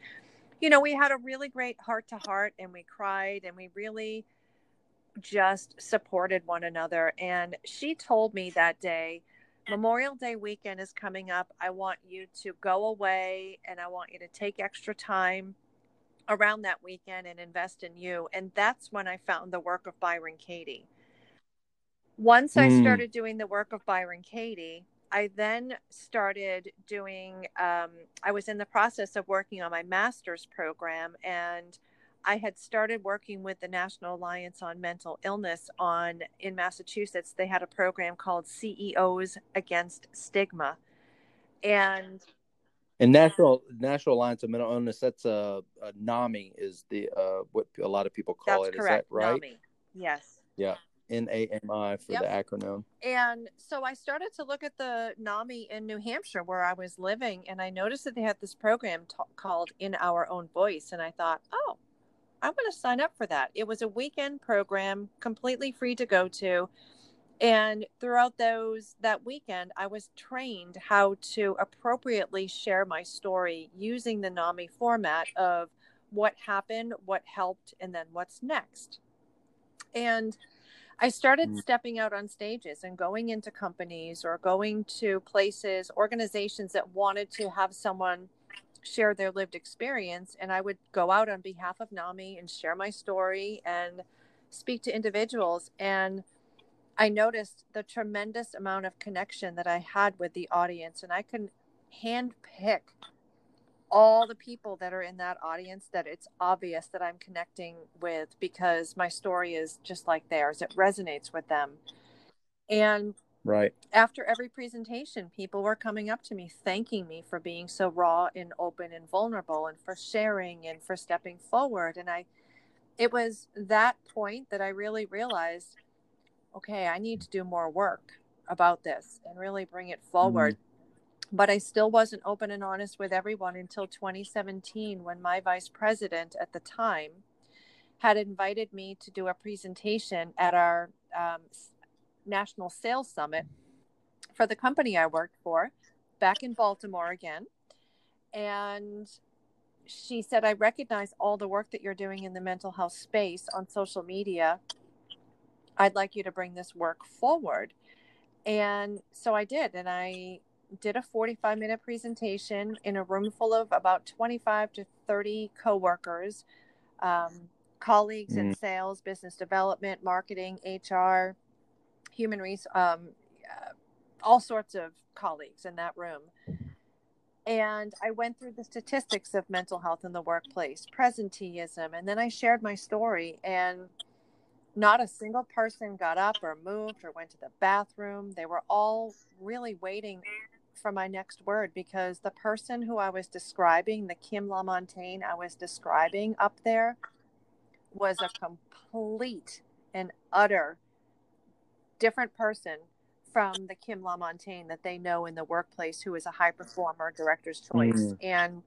you know, we had a really great heart to heart and we cried and we really just supported one another. And she told me that day, Memorial Day weekend is coming up. I want you to go away and I want you to take extra time around that weekend and invest in you. And that's when I found the work of Byron Katie once I mm. started doing the work of Byron Katie, I then started doing, um, I was in the process of working on my master's program and I had started working with the National Alliance on Mental Illness on in Massachusetts. They had a program called CEOs Against Stigma. And
and National National Alliance of Mental Illness, that's a, a NAMI is the uh, what a lot of people call
that's
it.
Correct.
Is that right?
NAMI. Yes.
Yeah. NAMI for yep. the acronym.
And so I started to look at the NAMI in New Hampshire where I was living, and I noticed that they had this program t- called In Our Own Voice. And I thought, oh, I'm going to sign up for that. It was a weekend program, completely free to go to. And throughout those that weekend, I was trained how to appropriately share my story using the NAMI format of what happened, what helped, and then what's next. And I started mm. stepping out on stages and going into companies or going to places, organizations that wanted to have someone share their lived experience. And I would go out on behalf of NAMI and share my story and speak to individuals. And I noticed the tremendous amount of connection that I had with the audience. And I can hand pick all the people that are in that audience that it's obvious that I'm connecting with because my story is just like theirs. It resonates with them. And
right
after every presentation, people were coming up to me thanking me for being so raw and open and vulnerable and for sharing and for stepping forward. And I, it was that point that I really realized okay, I need to do more work about this and really bring it forward. Mm-hmm but I still wasn't open and honest with everyone until 2017 when my vice president at the time had invited me to do a presentation at our um, national sales summit for the company I worked for back in Baltimore again. And she said, I recognize all the work that you're doing in the mental health space on social media. I'd like you to bring this work forward. And so I did. And I did a 45 minute presentation in a room full of about 25 to 30 coworkers, um, colleagues mm. in sales, business development, marketing, HR, human resource, um, uh, all sorts of colleagues in that room. And I went through the statistics of mental health in the workplace, presenteeism, and then I shared my story. And not a single person got up or moved or went to the bathroom. They were all really waiting for my next word because the person who I was describing, the Kim LaMontagne I was describing up there, was a complete and utter different person from the Kim LaMontagne that they know in the workplace who is a high performer, director's choice. Mm. And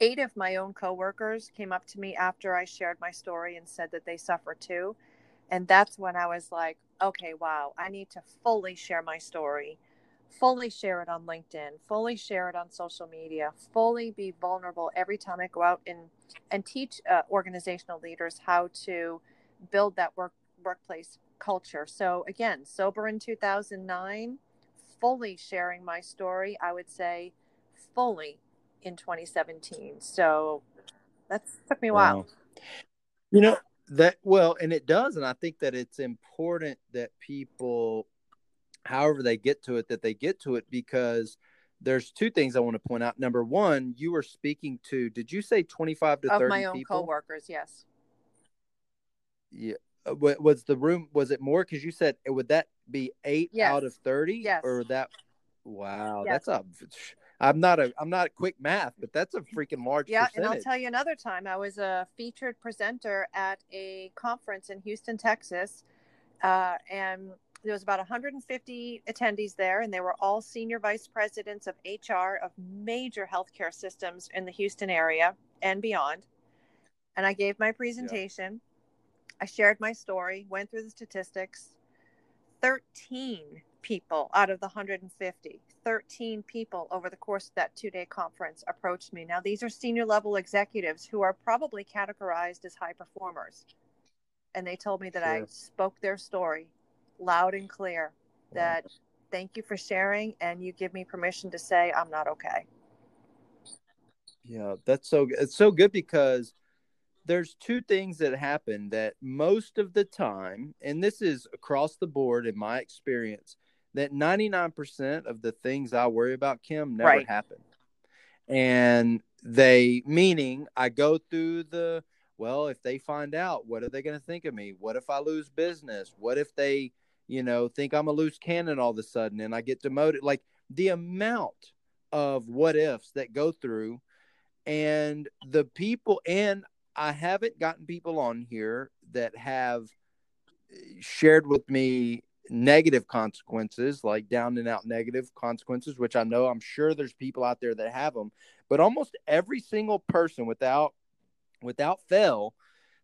eight of my own coworkers came up to me after I shared my story and said that they suffer too. And that's when I was like, okay, wow, I need to fully share my story fully share it on LinkedIn, fully share it on social media, fully be vulnerable every time I go out and and teach uh, organizational leaders how to build that work workplace culture. So again, sober in 2009, fully sharing my story, I would say fully in 2017. So that took me a while. Wow.
You know, that well, and it does. And I think that it's important that people, however they get to it, that they get to it because there's two things I want to point out. Number one, you were speaking to, did you say 25 to of 30
my own
people?
coworkers, yes.
Yeah. Uh, was the room, was it more? Because you said, would that be eight yes. out of 30?
Yes.
Or that, wow, yes. that's a, I'm not a, I'm not quick math, but that's a freaking large
Yeah.
Percentage.
And I'll tell you another time, I was a featured presenter at a conference in Houston, Texas. Uh, and there was about 150 attendees there, and they were all senior vice presidents of HR of major healthcare systems in the Houston area and beyond. And I gave my presentation. Yeah. I shared my story, went through the statistics. 13 people out of the 150, 13 people over the course of that two day conference approached me. Now, these are senior level executives who are probably categorized as high performers. And they told me that sure. I spoke their story loud and clear that thank you for sharing and you give me permission to say I'm not okay.
Yeah, that's so it's so good because there's two things that happen that most of the time and this is across the board in my experience that 99% of the things I worry about Kim never right. happen. And they meaning I go through the well, if they find out, what are they going to think of me? What if I lose business? What if they you know, think I'm a loose cannon all of a sudden and I get demoted. Like the amount of what ifs that go through and the people, and I haven't gotten people on here that have shared with me negative consequences, like down and out negative consequences, which I know I'm sure there's people out there that have them, but almost every single person without without fail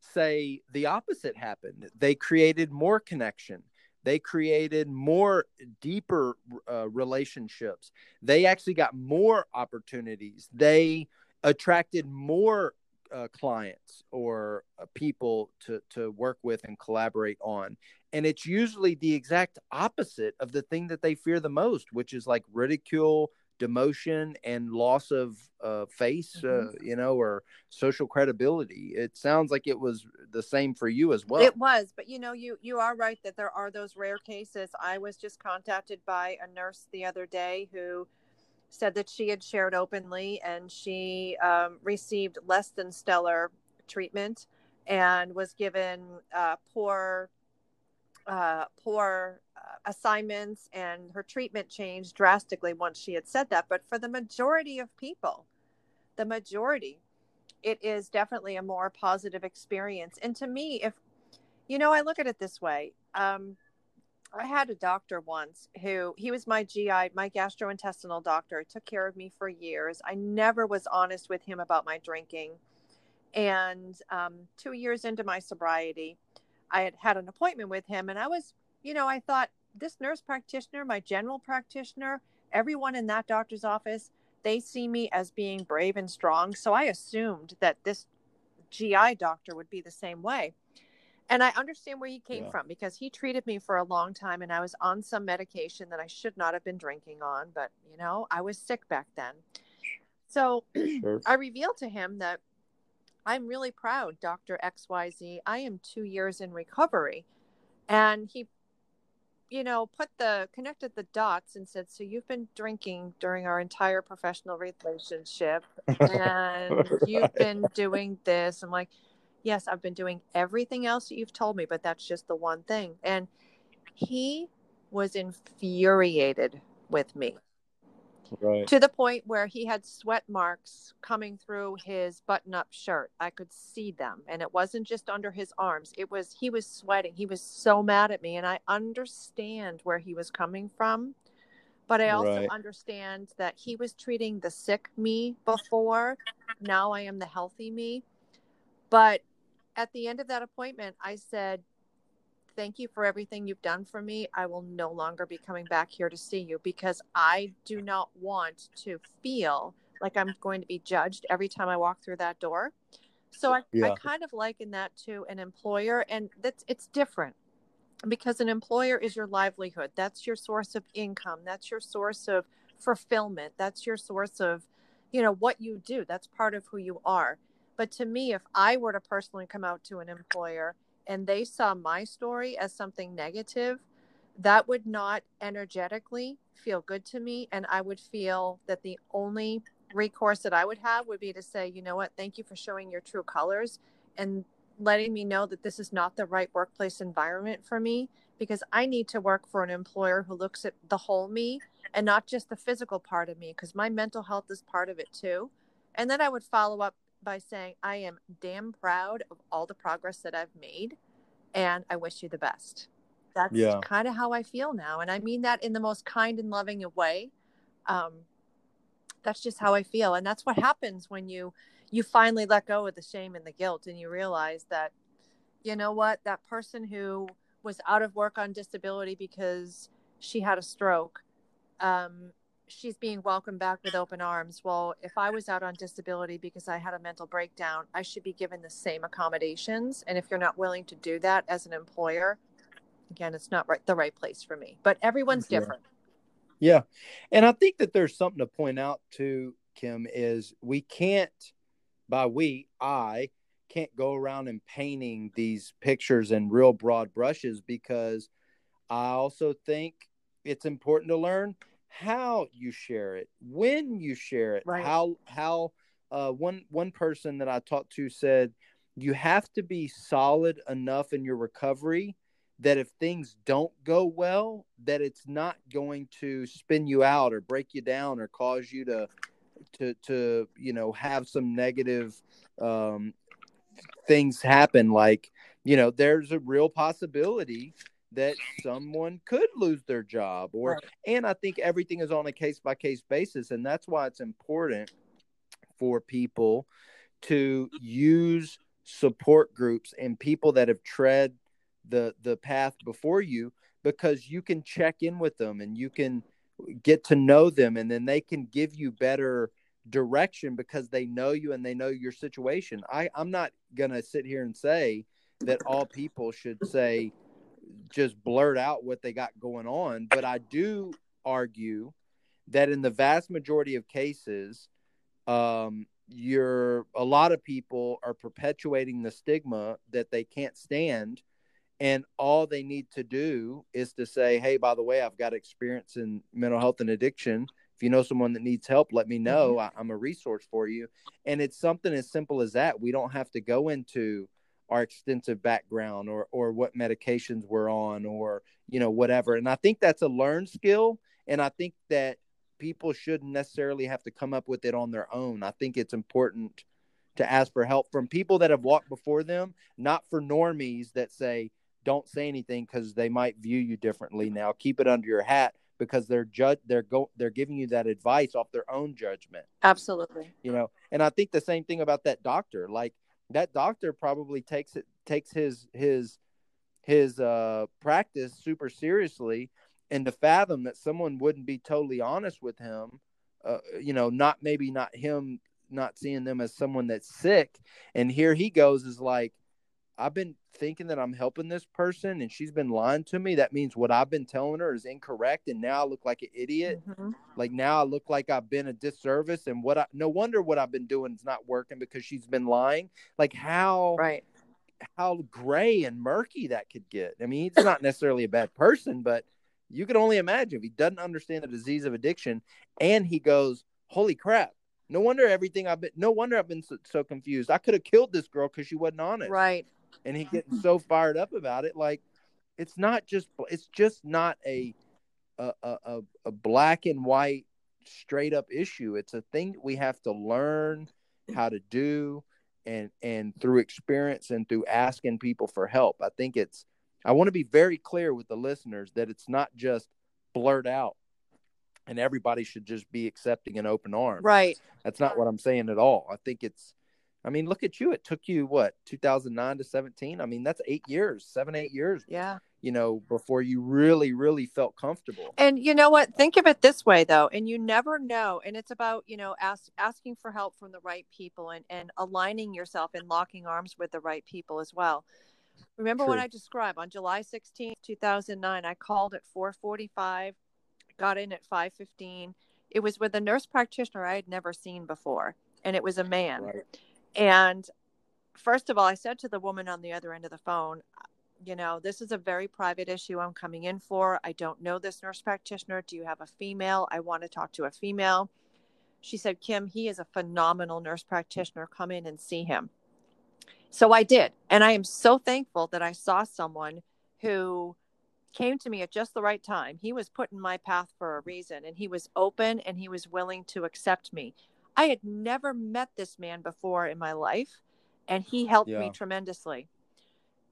say the opposite happened. They created more connection. They created more deeper uh, relationships. They actually got more opportunities. They attracted more uh, clients or uh, people to to work with and collaborate on and it's usually the exact opposite of the thing that they fear the most which is like ridicule demotion and loss of uh, face, mm-hmm. uh, you know, or social credibility. It sounds like it was the same for you as well.
It was, but you know, you you are right that there are those rare cases. I was just contacted by a nurse the other day who said that she had shared openly and she um, received less than stellar treatment and was given uh, poor uh, poor uh, assignments and her treatment changed drastically once she had said that. But for the majority of people, the majority, it is definitely a more positive experience. And to me, if you know, I look at it this way. Um, I had a doctor once who he was my GI, my gastrointestinal doctor, took care of me for years. I never was honest with him about my drinking. And um, two years into my sobriety, I had had an appointment with him and I was, you know, I thought this nurse practitioner, my general practitioner, everyone in that doctor's office, they see me as being brave and strong. So I assumed that this GI doctor would be the same way. And I understand where he came yeah. from because he treated me for a long time and I was on some medication that I should not have been drinking on, but you know, I was sick back then. So sure. I revealed to him that I'm really proud, Dr. XYZ. I am two years in recovery. And he, you know, put the connected the dots and said, So you've been drinking during our entire professional relationship and you've been doing this. I'm like, Yes, I've been doing everything else that you've told me, but that's just the one thing. And he was infuriated with me
right.
to the point where he had sweat marks coming through his button up shirt. I could see them. And it wasn't just under his arms, it was, he was sweating. He was so mad at me. And I understand where he was coming from. But I also right. understand that he was treating the sick me before. Now I am the healthy me. But at the end of that appointment, I said, thank you for everything you've done for me. I will no longer be coming back here to see you because I do not want to feel like I'm going to be judged every time I walk through that door. So I, yeah. I kind of liken that to an employer, and that's it's different. because an employer is your livelihood. That's your source of income. That's your source of fulfillment. That's your source of, you know, what you do. That's part of who you are. But to me, if I were to personally come out to an employer and they saw my story as something negative, that would not energetically feel good to me. And I would feel that the only recourse that I would have would be to say, you know what, thank you for showing your true colors and letting me know that this is not the right workplace environment for me because I need to work for an employer who looks at the whole me and not just the physical part of me because my mental health is part of it too. And then I would follow up by saying, I am damn proud of all the progress that I've made and I wish you the best. That's yeah. kind of how I feel now. And I mean that in the most kind and loving way. Um, that's just how I feel. And that's what happens when you you finally let go of the shame and the guilt and you realize that you know what that person who was out of work on disability because she had a stroke um, she's being welcomed back with open arms. Well if i was out on disability because i had a mental breakdown i should be given the same accommodations. And if you're not willing to do that as an employer again it's not right the right place for me. But everyone's different.
Yeah. And i think that there's something to point out to kim is we can't by we, I can't go around and painting these pictures in real broad brushes because I also think it's important to learn how you share it, when you share it, right. how how uh, one one person that I talked to said you have to be solid enough in your recovery that if things don't go well, that it's not going to spin you out or break you down or cause you to to to you know have some negative um, things happen like you know there's a real possibility that someone could lose their job or right. and i think everything is on a case by case basis and that's why it's important for people to use support groups and people that have tread the the path before you because you can check in with them and you can get to know them and then they can give you better direction because they know you and they know your situation. I, I'm not going to sit here and say that all people should say, just blurt out what they got going on. But I do argue that in the vast majority of cases, um, you're a lot of people are perpetuating the stigma that they can't stand. And all they need to do is to say hey by the way i've got experience in mental health and addiction. If you know someone that needs help let me know. Mm-hmm. I, am a resource for you. And it's something as simple as that. We don't have to go into our extensive background or or what medications we're on or you know whatever. And i think that's a learned skill and i think that people shouldn't necessarily have to come up with it on their own. I think it's important to ask for help from people that have walked before them not for normies that say don't say anything because they might view you differently now. Keep it under your hat because they're judge they're go they're giving you that advice off their own judgment.
Absolutely.
You know and i think the same thing about that doctor. Like that doctor probably takes it takes his his his uh practice super seriously and to fathom that someone wouldn't be totally honest with him uh, you know not maybe not him not seeing them as someone that's sick. And here he goes is like I've been thinking that I'm helping this person and she's been lying to me, that means what I've been telling her is incorrect. And now I look like an idiot. Mm-hmm. Like now I look like I've been a disservice. And what I, no wonder what I've been doing is not working because she's been lying. Like how,
right.
How gray and murky that could get. I mean, he's not necessarily a bad person, but you can only imagine if he doesn't understand the disease of addiction and he goes, Holy crap, no wonder everything I've been. No wonder I've been so, so confused. I could have killed this girl because she wasn't honest.
Right
and he getting so fired up about it. Like it's not just it's just not a a a, a black and white straight up issue. It's a thing we have to learn how to do and and through experience and through asking people for help. I think it's I want to be very clear with the listeners that it's not just blurt out and everybody should just be accepting an open arm.
Right.
That's not what I'm saying at all. I think it's I mean, look at you. It took you what, 2009 to 17? I mean, that's eight years, seven, eight years.
Yeah.
You know, before you really, really felt comfortable.
And you know what? Think of it this way, though, and you never know. And it's about, you know, ask, asking for help from the right people and, and aligning yourself and locking arms with the right people as well. Remember True. when I described on July 16, 2009, I called at 445, got in at 515. It was with a nurse practitioner I had never seen before, and it was a man. Right. And first of all, I said to the woman on the other end of the phone, you know, this is a very private issue I'm coming in for. I don't know this nurse practitioner. Do you have a female? I want to talk to a female. She said, Kim, he is a phenomenal nurse practitioner. Come in and see him. So I did. And I am so thankful that I saw someone who came to me at just the right time. He was put in my path for a reason and he was open and he was willing to accept me. I had never met this man before in my life and he helped yeah. me tremendously.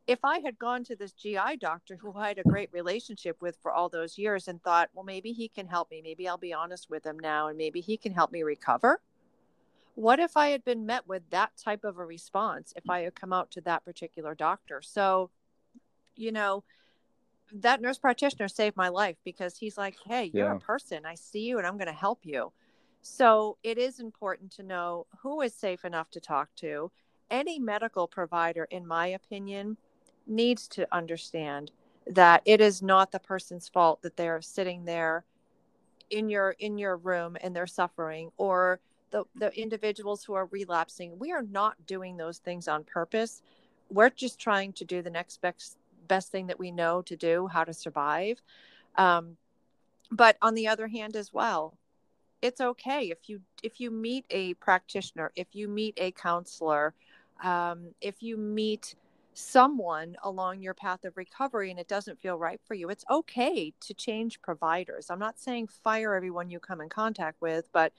If I had gone to this GI doctor who I had a great relationship with for all those years and thought, well, maybe he can help me, maybe I'll be honest with him now and maybe he can help me recover, what if I had been met with that type of a response if I had come out to that particular doctor? So, you know, that nurse practitioner saved my life because he's like, hey, you're yeah. a person. I see you and I'm going to help you. So it is important to know who is safe enough to talk to. Any medical provider, in my opinion, needs to understand that it is not the person's fault that they're sitting there in your in your room and they're suffering or the, the individuals who are relapsing, we are not doing those things on purpose. We're just trying to do the next best, best thing that we know to do, how to survive. Um, but on the other hand, as well, it's okay if you if you meet a practitioner, if you meet a counselor, um, if you meet someone along your path of recovery and it doesn't feel right for you, it's okay to change providers. I'm not saying fire everyone you come in contact with, but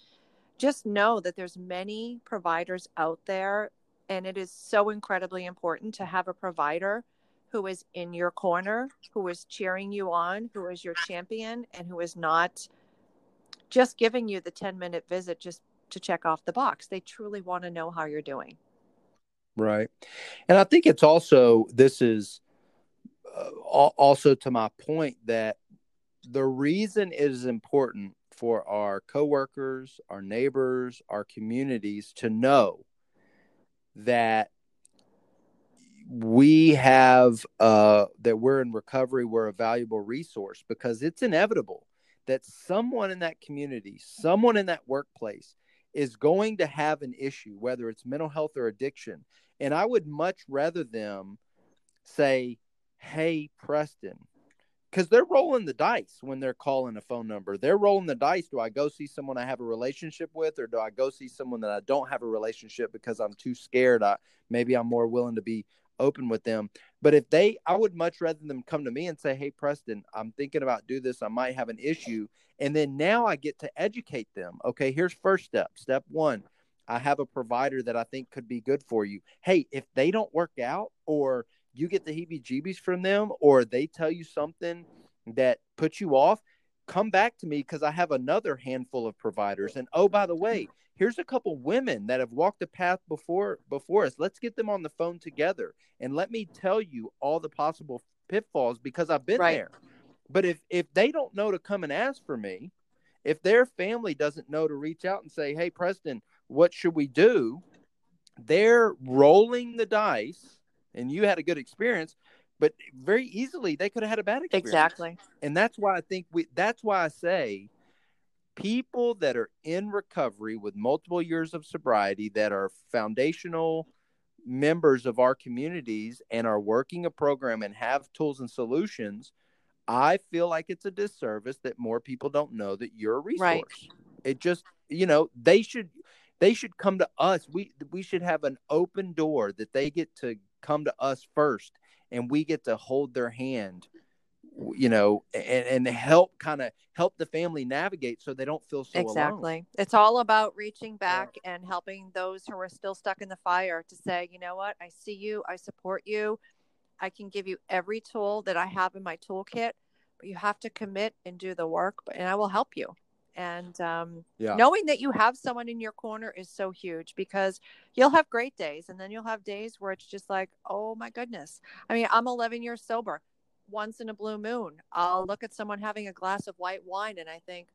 just know that there's many providers out there and it is so incredibly important to have a provider who is in your corner who is cheering you on who is your champion and who is not just giving you the 10 minute visit just to check off the box. They truly want to know how you're doing.
Right. And i think it's also this is uh, also to my point that the reason it is important for our coworkers, our neighbors, our communities to know that we have uh, that we're in recovery, we're a valuable resource because it's inevitable that someone in that community, someone in that workplace is going to have an issue, whether it's mental health or addiction. And I would much rather them say, Hey, Preston, because they're rolling the dice when they're calling a phone number. They're rolling the dice. Do I go see someone I have a relationship with, or do I go see someone that I don't have a relationship because I'm too scared? I maybe I'm more willing to be open with them. But if they, I would much rather them come to me and say, "Hey, Preston, I'm thinking about do this. I might have an issue," and then now I get to educate them. Okay, here's first step. Step one. I have a provider that I think could be good for you. Hey, if they don't work out or you get the heebie jeebies from them or they tell you something that puts you off, come back to me because I have another handful of providers. And oh, by the way, here's a couple women that have walked the path before before us. Let's get them on the phone together and let me tell you all the possible pitfalls because I've been right. there. But if if they don't know to come and ask for me, if their family doesn't know to reach out and say, "Hey, Preston, what should we do?" They're rolling the dice and you had a good experience but very easily they could have had a bad experience.
Exactly.
And that's why i think we that's why i say people that are in recovery with multiple years of sobriety that are foundational members of our communities and are working a program and have tools and solutions i feel like it's a disservice that more people don't know that you're a resource. Right. it just you know they should they should come to us. We we should have an open door that they get to come to us first and we get to hold their hand you know and, and help kind of help the family navigate so they don't feel so
exactly.
Alone.
it's all about reaching back yeah. and helping those who are still stuck in the fire to say you know what? I see you. I support you. I can give you every tool that i have in my toolkit but you have to commit and do the work and i will help you and um, yeah. knowing that you have someone in your corner is so huge because you'll have great days and then you'll have days where it's just like oh my goodness i mean i'm 11 years sober once in a blue moon i'll look at someone having a glass of white wine and i think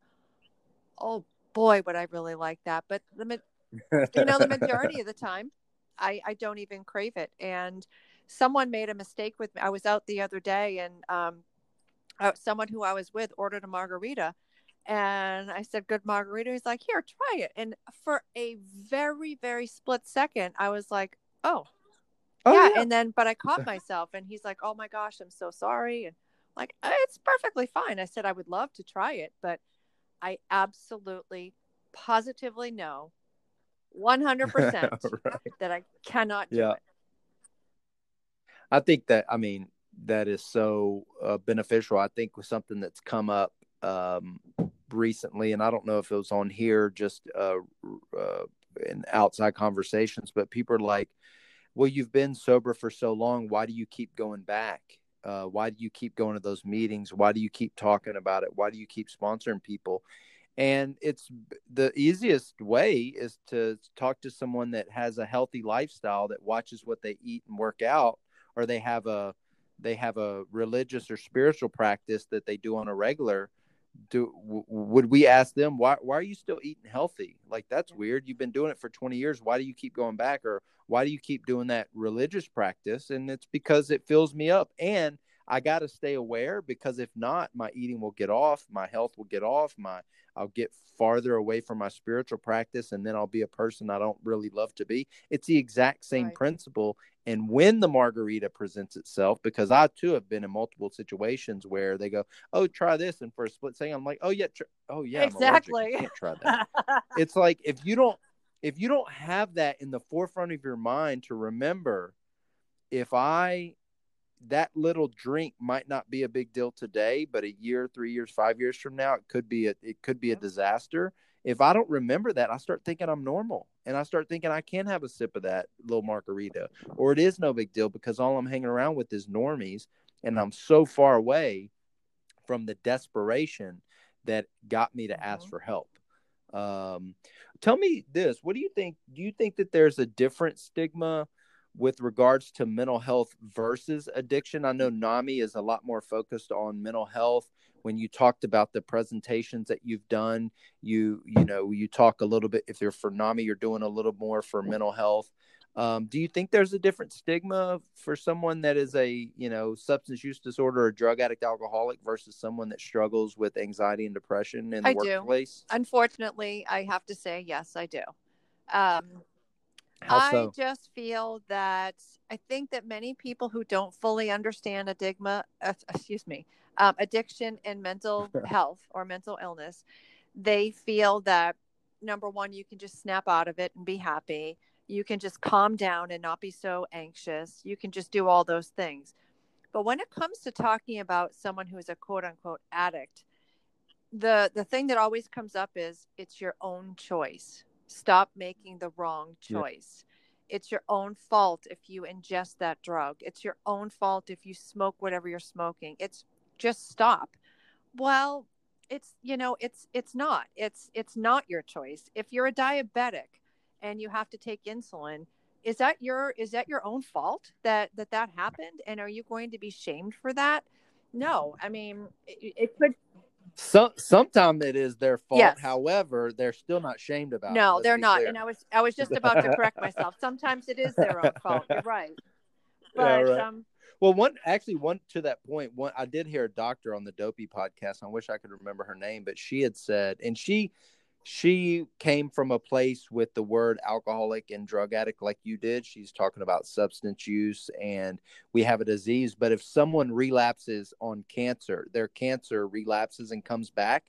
oh boy would i really like that but the you know the majority of the time i i don't even crave it and someone made a mistake with me. I was out the other day and um, uh, someone who I was with ordered a margarita. And I said, Good margarita. He's like, Here, try it. And for a very, very split second, I was like, Oh, oh yeah. yeah. And then, but I caught myself and he's like, Oh my gosh, I'm so sorry. And like, uh, it's perfectly fine. I said, I would love to try it, but I absolutely, positively know 100% right. that I cannot do yeah. it.
I think that, I mean, that is so uh, beneficial. I think with something that's come up um, recently, and I don't know if it was on here, just uh, uh, in outside conversations, but people are like, well, you've been sober for so long. Why do you keep going back? Uh, why do you keep going to those meetings? Why do you keep talking about it? Why do you keep sponsoring people? And it's the easiest way is to talk to someone that has a healthy lifestyle that watches what they eat and work out, or they have a they have a religious or spiritual practice that they do on a regular do w- would we ask them why why are you still eating healthy? Like that's weird. You've been doing it for 20 years. Why do you keep going back? Or why do you keep doing that religious practice? And it's because it fills me up. And i got to stay aware because if not my eating will get off my health will get off my i'll get farther away from my spiritual practice and then i'll be a person i don't really love to be. It's the exact same right. principle. And when the margarita presents itself because i too have been in multiple situations where they go oh try this and for a split second i'm like oh yeah tr- oh yeah
exactly.
i can't try that. It's like if you don't if you don't have that in the forefront of your mind to remember if i that little drink might not be a big deal today but a year three years five years from now it could be a it could be a disaster if I don't remember that, I start thinking I'm normal and I start thinking I can have a sip of that little margarita or it is no big deal because all I'm hanging around with is normies and I'm so far away from the desperation that got me to ask mm-hmm. for help. Um, tell me this what do you think? Do you think that there's a different stigma? With regards to mental health versus addiction. I know NAMI is a lot more focused on mental health when you talked about the presentations that you've done you you know you talk a little bit if you're for nami you're doing a little more for mental health um, do you think there's a different stigma for someone that is a you know substance use disorder or drug addict alcoholic versus someone that struggles with anxiety and depression in the I workplace
do. unfortunately i have to say yes i do um, I just feel that I think that many people who don't fully understand adigma, uh, excuse me, um, addiction and mental health or mental illness, they feel that number one, you can just snap out of it and be happy. You can just calm down and not be so anxious. You can just do all those things. But when it comes to talking about someone who is a quote unquote addict, the the thing that always comes up is it's your own choice. Stop making the wrong choice. Yep. It's your own fault if you ingest that drug. It's your own fault if you smoke whatever you're smoking. It's just stop well it's you know it's it's not it's it's not your choice if you're a diabetic and you have to take insulin is that your is that your own fault that that that happened and are you going to be shamed for that no i mean it, it could
some sometimes it is their fault yes. however they're still not shamed about it.
no they're not clear. and i was i was just about to correct myself sometimes it is their own fault you're right but yeah, right. um
well, one actually one to that point, one I did hear a doctor on the Dopey podcast. I wish I could remember her name, but she had said, and she she came from a place with the word alcoholic and drug addict like you did. She's talking about substance use and we have a disease. But if someone relapses on cancer, their cancer relapses and comes back,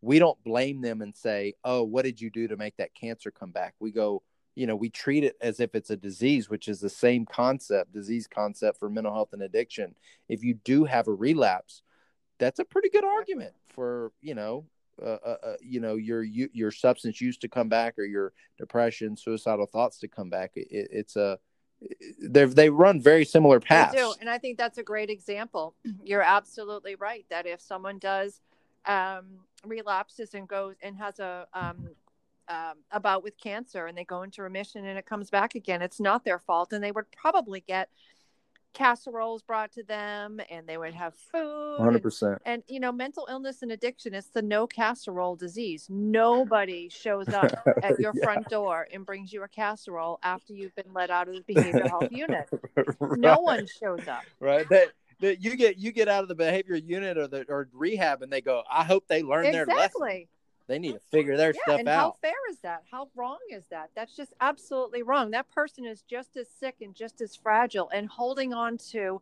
we don't blame them and say, Oh, what did you do to make that cancer come back? We go, you know we treat it as if it's a disease which is the same concept disease concept for mental health and addiction if you do have a relapse that's a pretty good argument for you know uh, uh, uh you know your your substance use to come back or your depression suicidal thoughts to come back it, it's a they they run very similar paths. They do,
and I think that's a great example. You're absolutely right that if someone does um, relapses and goes and has a um, um, about with cancer and they go into remission and it comes back again. It's not their fault, and they would probably get casseroles brought to them and they would have food
100%
and, and, you know mental illness and addiction it's the no casserole disease nobody shows up at your yeah. front door and brings you a casserole after you've been let out of the behavioral health unit right. no one shows up
right that, that you get you get out of the behavior unit or the or rehab and they go i hope they learn
exactly.
their lesson they need to figure their
yeah,
stuff
and
out.
How fair is that? How wrong is that? That's just absolutely wrong. That person is just as sick and just as fragile and holding on to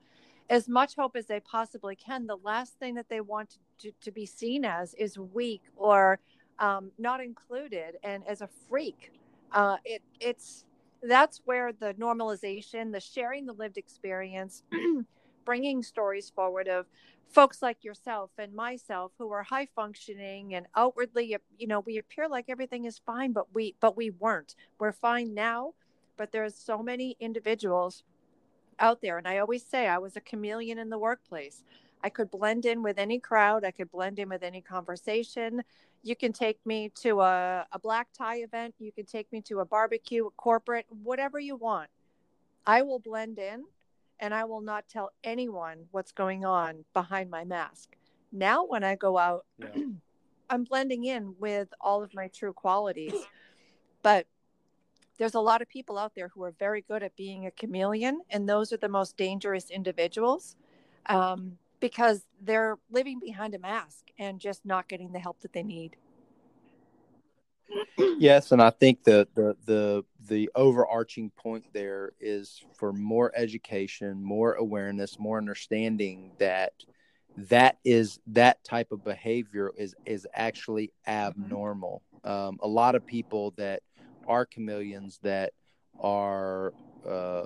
as much hope as they possibly can. The last thing that they want to, to be seen as is weak or um, not included and as a freak. Uh, it, it's that's where the normalization, the sharing the lived experience, bringing stories forward of folks like yourself and myself who are high functioning and outwardly you know we appear like everything is fine but we but we weren't. We're fine now but there's so many individuals out there. And i always say i was a chameleon in the workplace. I could blend in with any crowd. I could blend in with any conversation. You can take me to a, a black tie event. You can take me to a barbecue a corporate whatever you want. I will blend in and I will not tell anyone what's going on behind my mask. Now, when I go out, yeah. I'm blending in with all of my true qualities. But there's a lot of people out there who are very good at being a chameleon, and those are the most dangerous individuals um, because they're living behind a mask and just not getting the help that they need
yes, and I think the the the the overarching point there is for more education, more awareness, more understanding that that is that type of behavior is is actually abnormal. Um, a lot of people that are chameleons that are uh,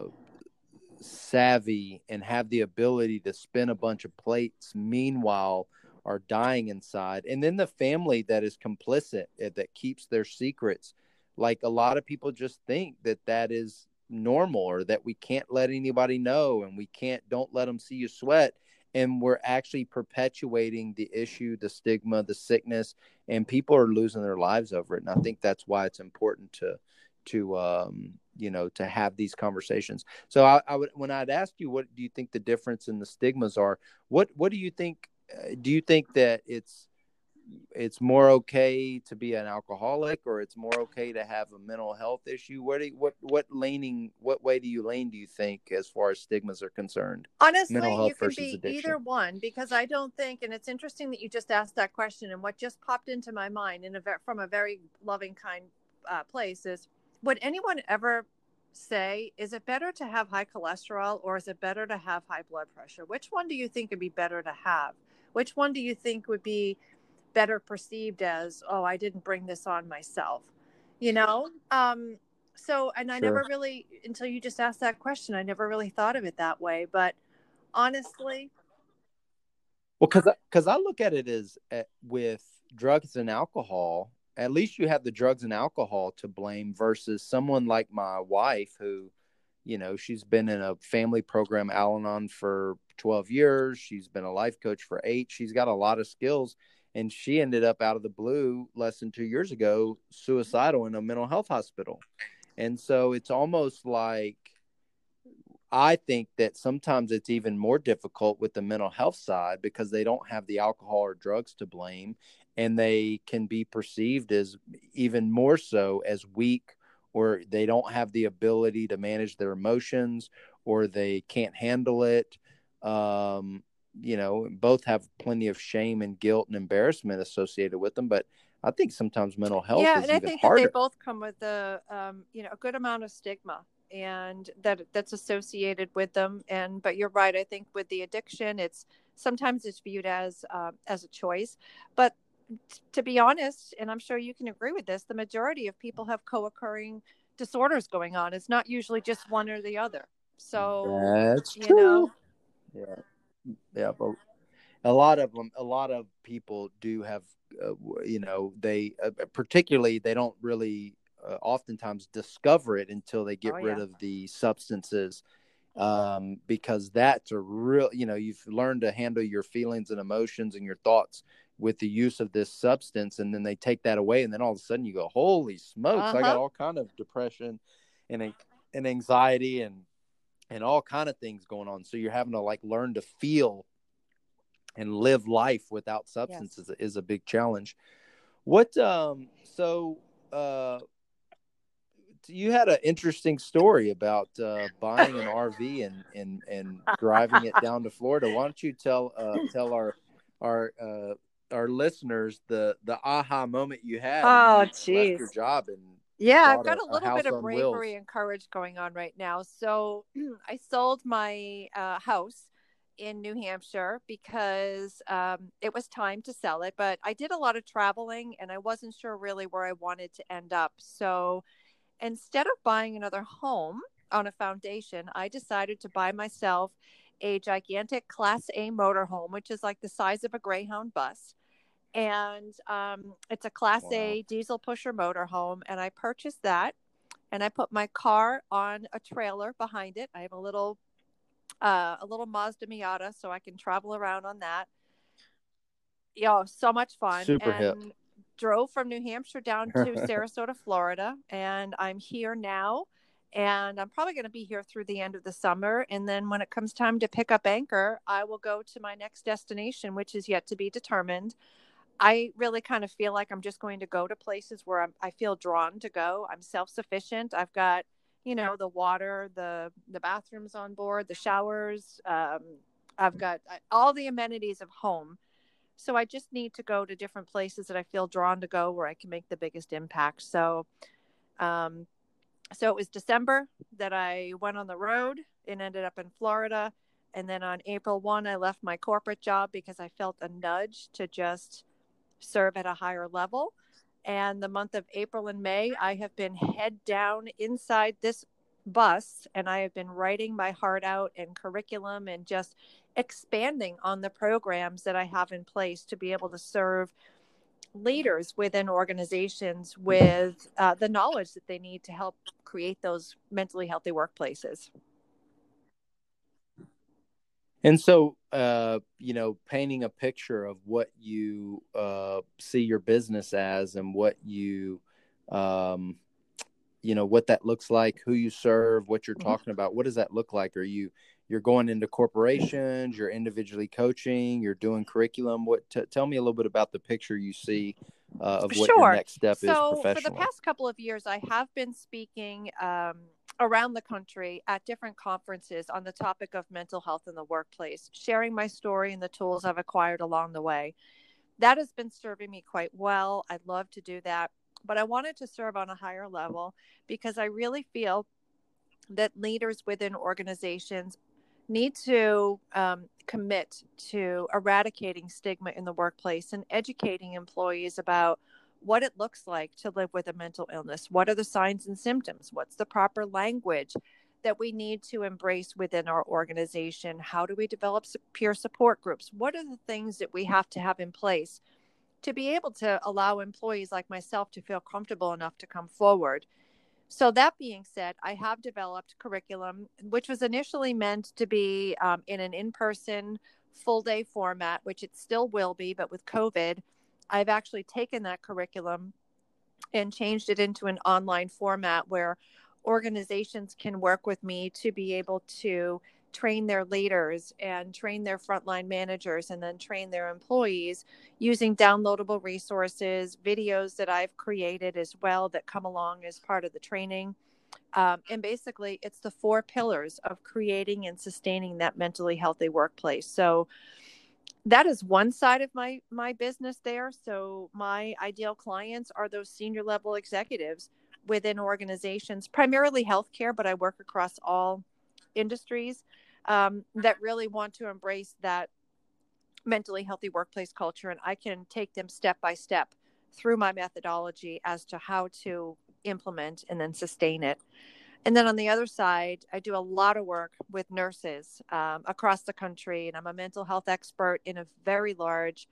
savvy and have the ability to spin a bunch of plates. Meanwhile, are dying inside. And then the family that is complicit eh, that keeps their secrets. Like a lot of people just think that that is normal or that we can't let anybody know and we can't don't let them see you sweat. And we're actually perpetuating the issue the stigma the sickness and people are losing their lives over it. And i think that's why it's important to to um you know to have these conversations. So I, I would when i'd ask you what do you think the difference in the stigmas are what what do you think do you think that it's it's more okay to be an alcoholic or it's more okay to have a mental health issue? What do you, what what leaning what way do you lean do you think as far as stigmas are concerned?
Honestly you can be addiction? either one because i don't think and it's interesting that you just asked that question and what just popped into my mind in a from a very loving kind uh, place is would anyone ever say is it better to have high cholesterol or is it better to have high blood pressure? Which one do you think would be better to have which one do you think would be better perceived as, oh, I didn't bring this on myself? You know? Um, so, and I sure. never really, until you just asked that question, I never really thought of it that way. But honestly,
well, because because I, I, look at it as uh, with drugs and alcohol, at least you have the drugs and alcohol to blame versus someone like my wife who, you know, she's been in a family program, Al Anon, for 12 years. She's been a life coach for eight. She's got a lot of skills. And she ended up out of the blue less than two years ago, suicidal in a mental health hospital. And so it's almost like I think that sometimes it's even more difficult with the mental health side because they don't have the alcohol or drugs to blame. And they can be perceived as even more so as weak or they don't have the ability to manage their emotions or they can't handle it um, you know, both have plenty of shame and guilt and embarrassment associated with them, but I think sometimes mental health. Yeah, and I think harder.
that they both come with a um, you know a good amount of stigma, and that that's associated with them. And but you're right. I think with the addiction, it's sometimes it's viewed as uh, as a choice, but to be honest, and I'm sure you can agree with this, the majority of people have co-occurring disorders going on. It's not usually just one or the other. So
that's you true. know yeah, yeah, but a lot of them, a lot of people do have, uh, you know, they uh, particularly they don't really uh, oftentimes discover it until they get oh, rid yeah. of the substances um, because that's a real you know you've learned to handle your feelings and emotions and your thoughts with the use of this substance and then they take that away and then all of a sudden you go holy smokes uh-huh. i got uh-huh. all kind of depression and and anxiety and and all kind of things going on. So you're having to like learn to feel and live life without substance yes. is, is a big challenge. What um so uh you had an interesting story about uh, buying an RV and, and and driving it down to Florida. Why don't you tell uh, tell our our uh, our listeners the the aha moment you had?
Oh, jeez,
your job and
yeah, I've got a, a little bit of bravery wheels. and courage going on right now. So I sold my uh, house in New Hampshire because um, it was time to sell it. But I did a lot of traveling and I wasn't sure really where I wanted to end up. So instead of buying another home on a foundation, I decided to buy myself a gigantic Class A motorhome, which is like the size of a Greyhound bus and um, it's a Class wow. A diesel pusher motorhome. And I purchased that, and I put my car on a trailer behind it. I have a little, uh, a little Mazda Miata, so I can travel around on that. Yo, so much fun!
Super
and
hip.
Drove from New Hampshire down to Sarasota, Florida, and I'm here now. And I'm probably going to be here through the end of the summer. And then when it comes time to pick up anchor, I will go to my next destination, which is yet to be determined. I really kind of feel like I'm just going to go to places where I'm, I feel drawn to go. I'm self sufficient. I've got, you know, the water, the the bathrooms on board, the showers. Um, I've got uh, all the amenities of home. So I just need to go to different places that I feel drawn to go where I can make the biggest impact. So, um, so it was December that I went on the road and ended up in Florida. And then on April 1, I left my corporate job because I felt a nudge to just serve at a higher level. And the month of April and May, I have been head down inside this bus and I have been writing my heart out and curriculum and just expanding on the programs that I have in place to be able to serve leaders within organizations with uh, the knowledge that they need to help create those mentally healthy workplaces.
And so, uh, you know, painting a picture of what you uh, see your business as and what you, um, you know, what that looks like, who you serve, what you're mm-hmm. talking about. What does that look like? Are you you're going into corporations? You're individually coaching. You're doing curriculum. What? T- tell me a little bit about the picture you see uh, of what
sure.
your next step
so
is professionally.
for the past couple of years, I have been speaking. Um, around the country at different conferences on the topic of mental health in the workplace, sharing my story and the tools I've acquired along the way. That has been serving me quite well. I'd love to do that, but I wanted to serve on a higher level because I really feel that leaders within organizations need to um, commit to eradicating stigma in the workplace and educating employees about what it looks like to live with a mental illness. What are the signs and symptoms? What's the proper language that we need to embrace within our organization? How do we develop peer support groups? What are the things that we have to have in place to be able to allow employees like myself to feel comfortable enough to come forward? So, that being said, I have developed curriculum, which was initially meant to be um, in an in person, full day format, which it still will be, but with COVID, I've actually taken that curriculum and changed it into an online format where organizations can work with me to be able to train their leaders and train their frontline managers and then train their employees using downloadable resources, videos that I've created as well that come along as part of the training. Um, and basically, it's the four pillars of creating and sustaining that mentally healthy workplace. So, that is one side of my my business there. So my ideal clients are those senior level executives within organizations primarily healthcare but i work across all industries um, that really want to embrace that mentally healthy workplace culture. And i can take them step by step through my methodology as to how to implement and then sustain it and then on the other side, I do a lot of work with nurses um, across the country, and I'm a mental health expert in a very large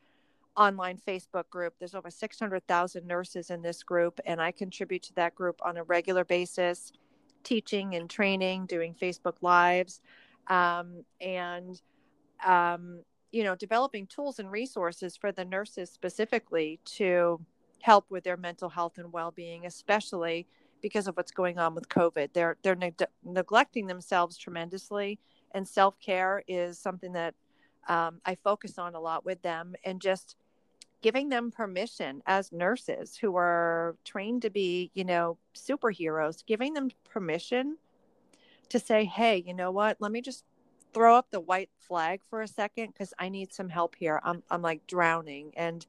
online Facebook group. There's over 600,000 nurses in this group, and I contribute to that group on a regular basis, teaching and training, doing Facebook Lives, um, and um, you know, developing tools and resources for the nurses specifically to help with their mental health and well-being, especially because of what's going on with COVID. They're they're neg- neglecting themselves tremendously, and self care is something that um, I focus on a lot with them, and just giving them permission as nurses who are trained to be, you know, superheroes, giving them permission to say, hey, you know what? Let me just throw up the white flag for a second because I need some help here. I'm I'm like drowning, and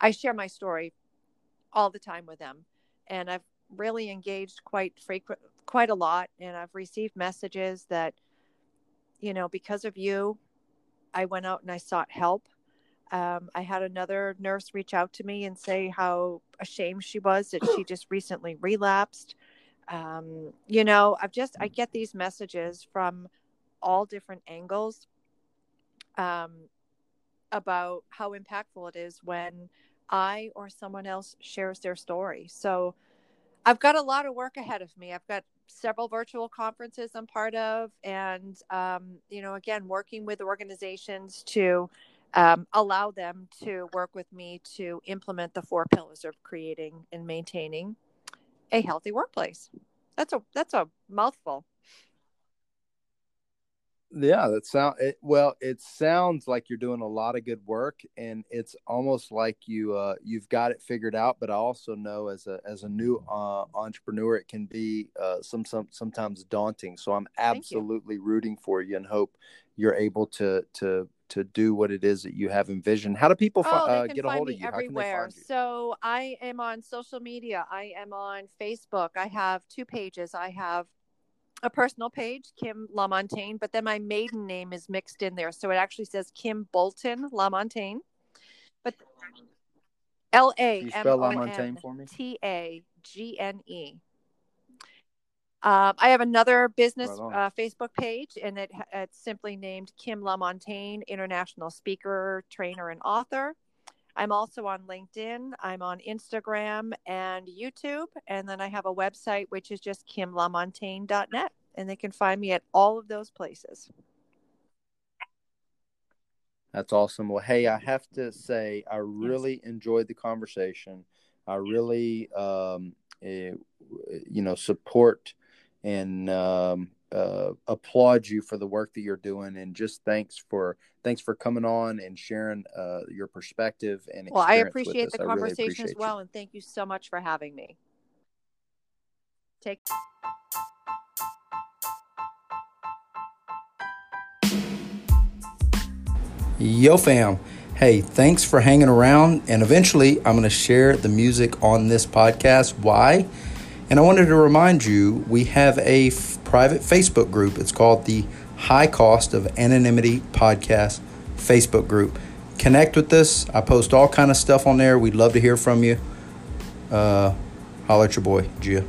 I share my story all the time with them, and I've really engaged quite frequent, quite a lot, and I've received messages that, you know, because of you, I went out and I sought help. Um, I had another nurse reach out to me and say how ashamed she was that she just recently relapsed. Um, you know, I've just I get these messages from all different angles um, about how impactful it is when I or someone else shares their story. So I've got a lot of work ahead of me. I've got several virtual conferences I'm part of, and um, you know, again, working with organizations to um, allow them to work with me to implement the four pillars of creating and maintaining a healthy workplace. That's a that's a mouthful.
Yeah, that sound it, well. It sounds like you're doing a lot of good work, and it's almost like you uh, you've got it figured out. But I also know as a as a new uh, entrepreneur, it can be uh, some some sometimes daunting. So I'm absolutely rooting for you and hope you're able to to to do what it is that you have envisioned. How do people
fi-
oh,
uh, get a hold of you? Everywhere. You? So I am on social media. I am on Facebook. I have two pages. I have a personal page, Kim LaMontagne, but then my maiden name is mixed in there. So it actually says Kim Bolton LaMontagne. But L A M O N T A G N E. Um, I have another business right uh, Facebook page, and it, it's simply named Kim LaMontagne, international speaker, trainer, and author. I'm also on LinkedIn. I'm on Instagram and YouTube. And then I have a website, which is just kimlamontagne.net. And they can find me at all of those places.
That's awesome. Well, hey, I have to say, I really enjoyed the conversation. I really, um, eh, you know, support and um, uh, applaud you for the work that you're doing and just thanks for thanks for coming on and sharing uh, your perspective and
well i appreciate the conversation really appreciate as well you. and thank you so much for having me. Take
yo fam. Hey thanks for hanging around and eventually i'm going to share the music on this podcast. Why and I wanted to remind you we have a f- private Facebook group. It's called the High Cost of Anonymity Podcast Facebook group. Connect with us. I post all kind of stuff on there. We'd love to hear from you. Uh, holler at your boy, Gia.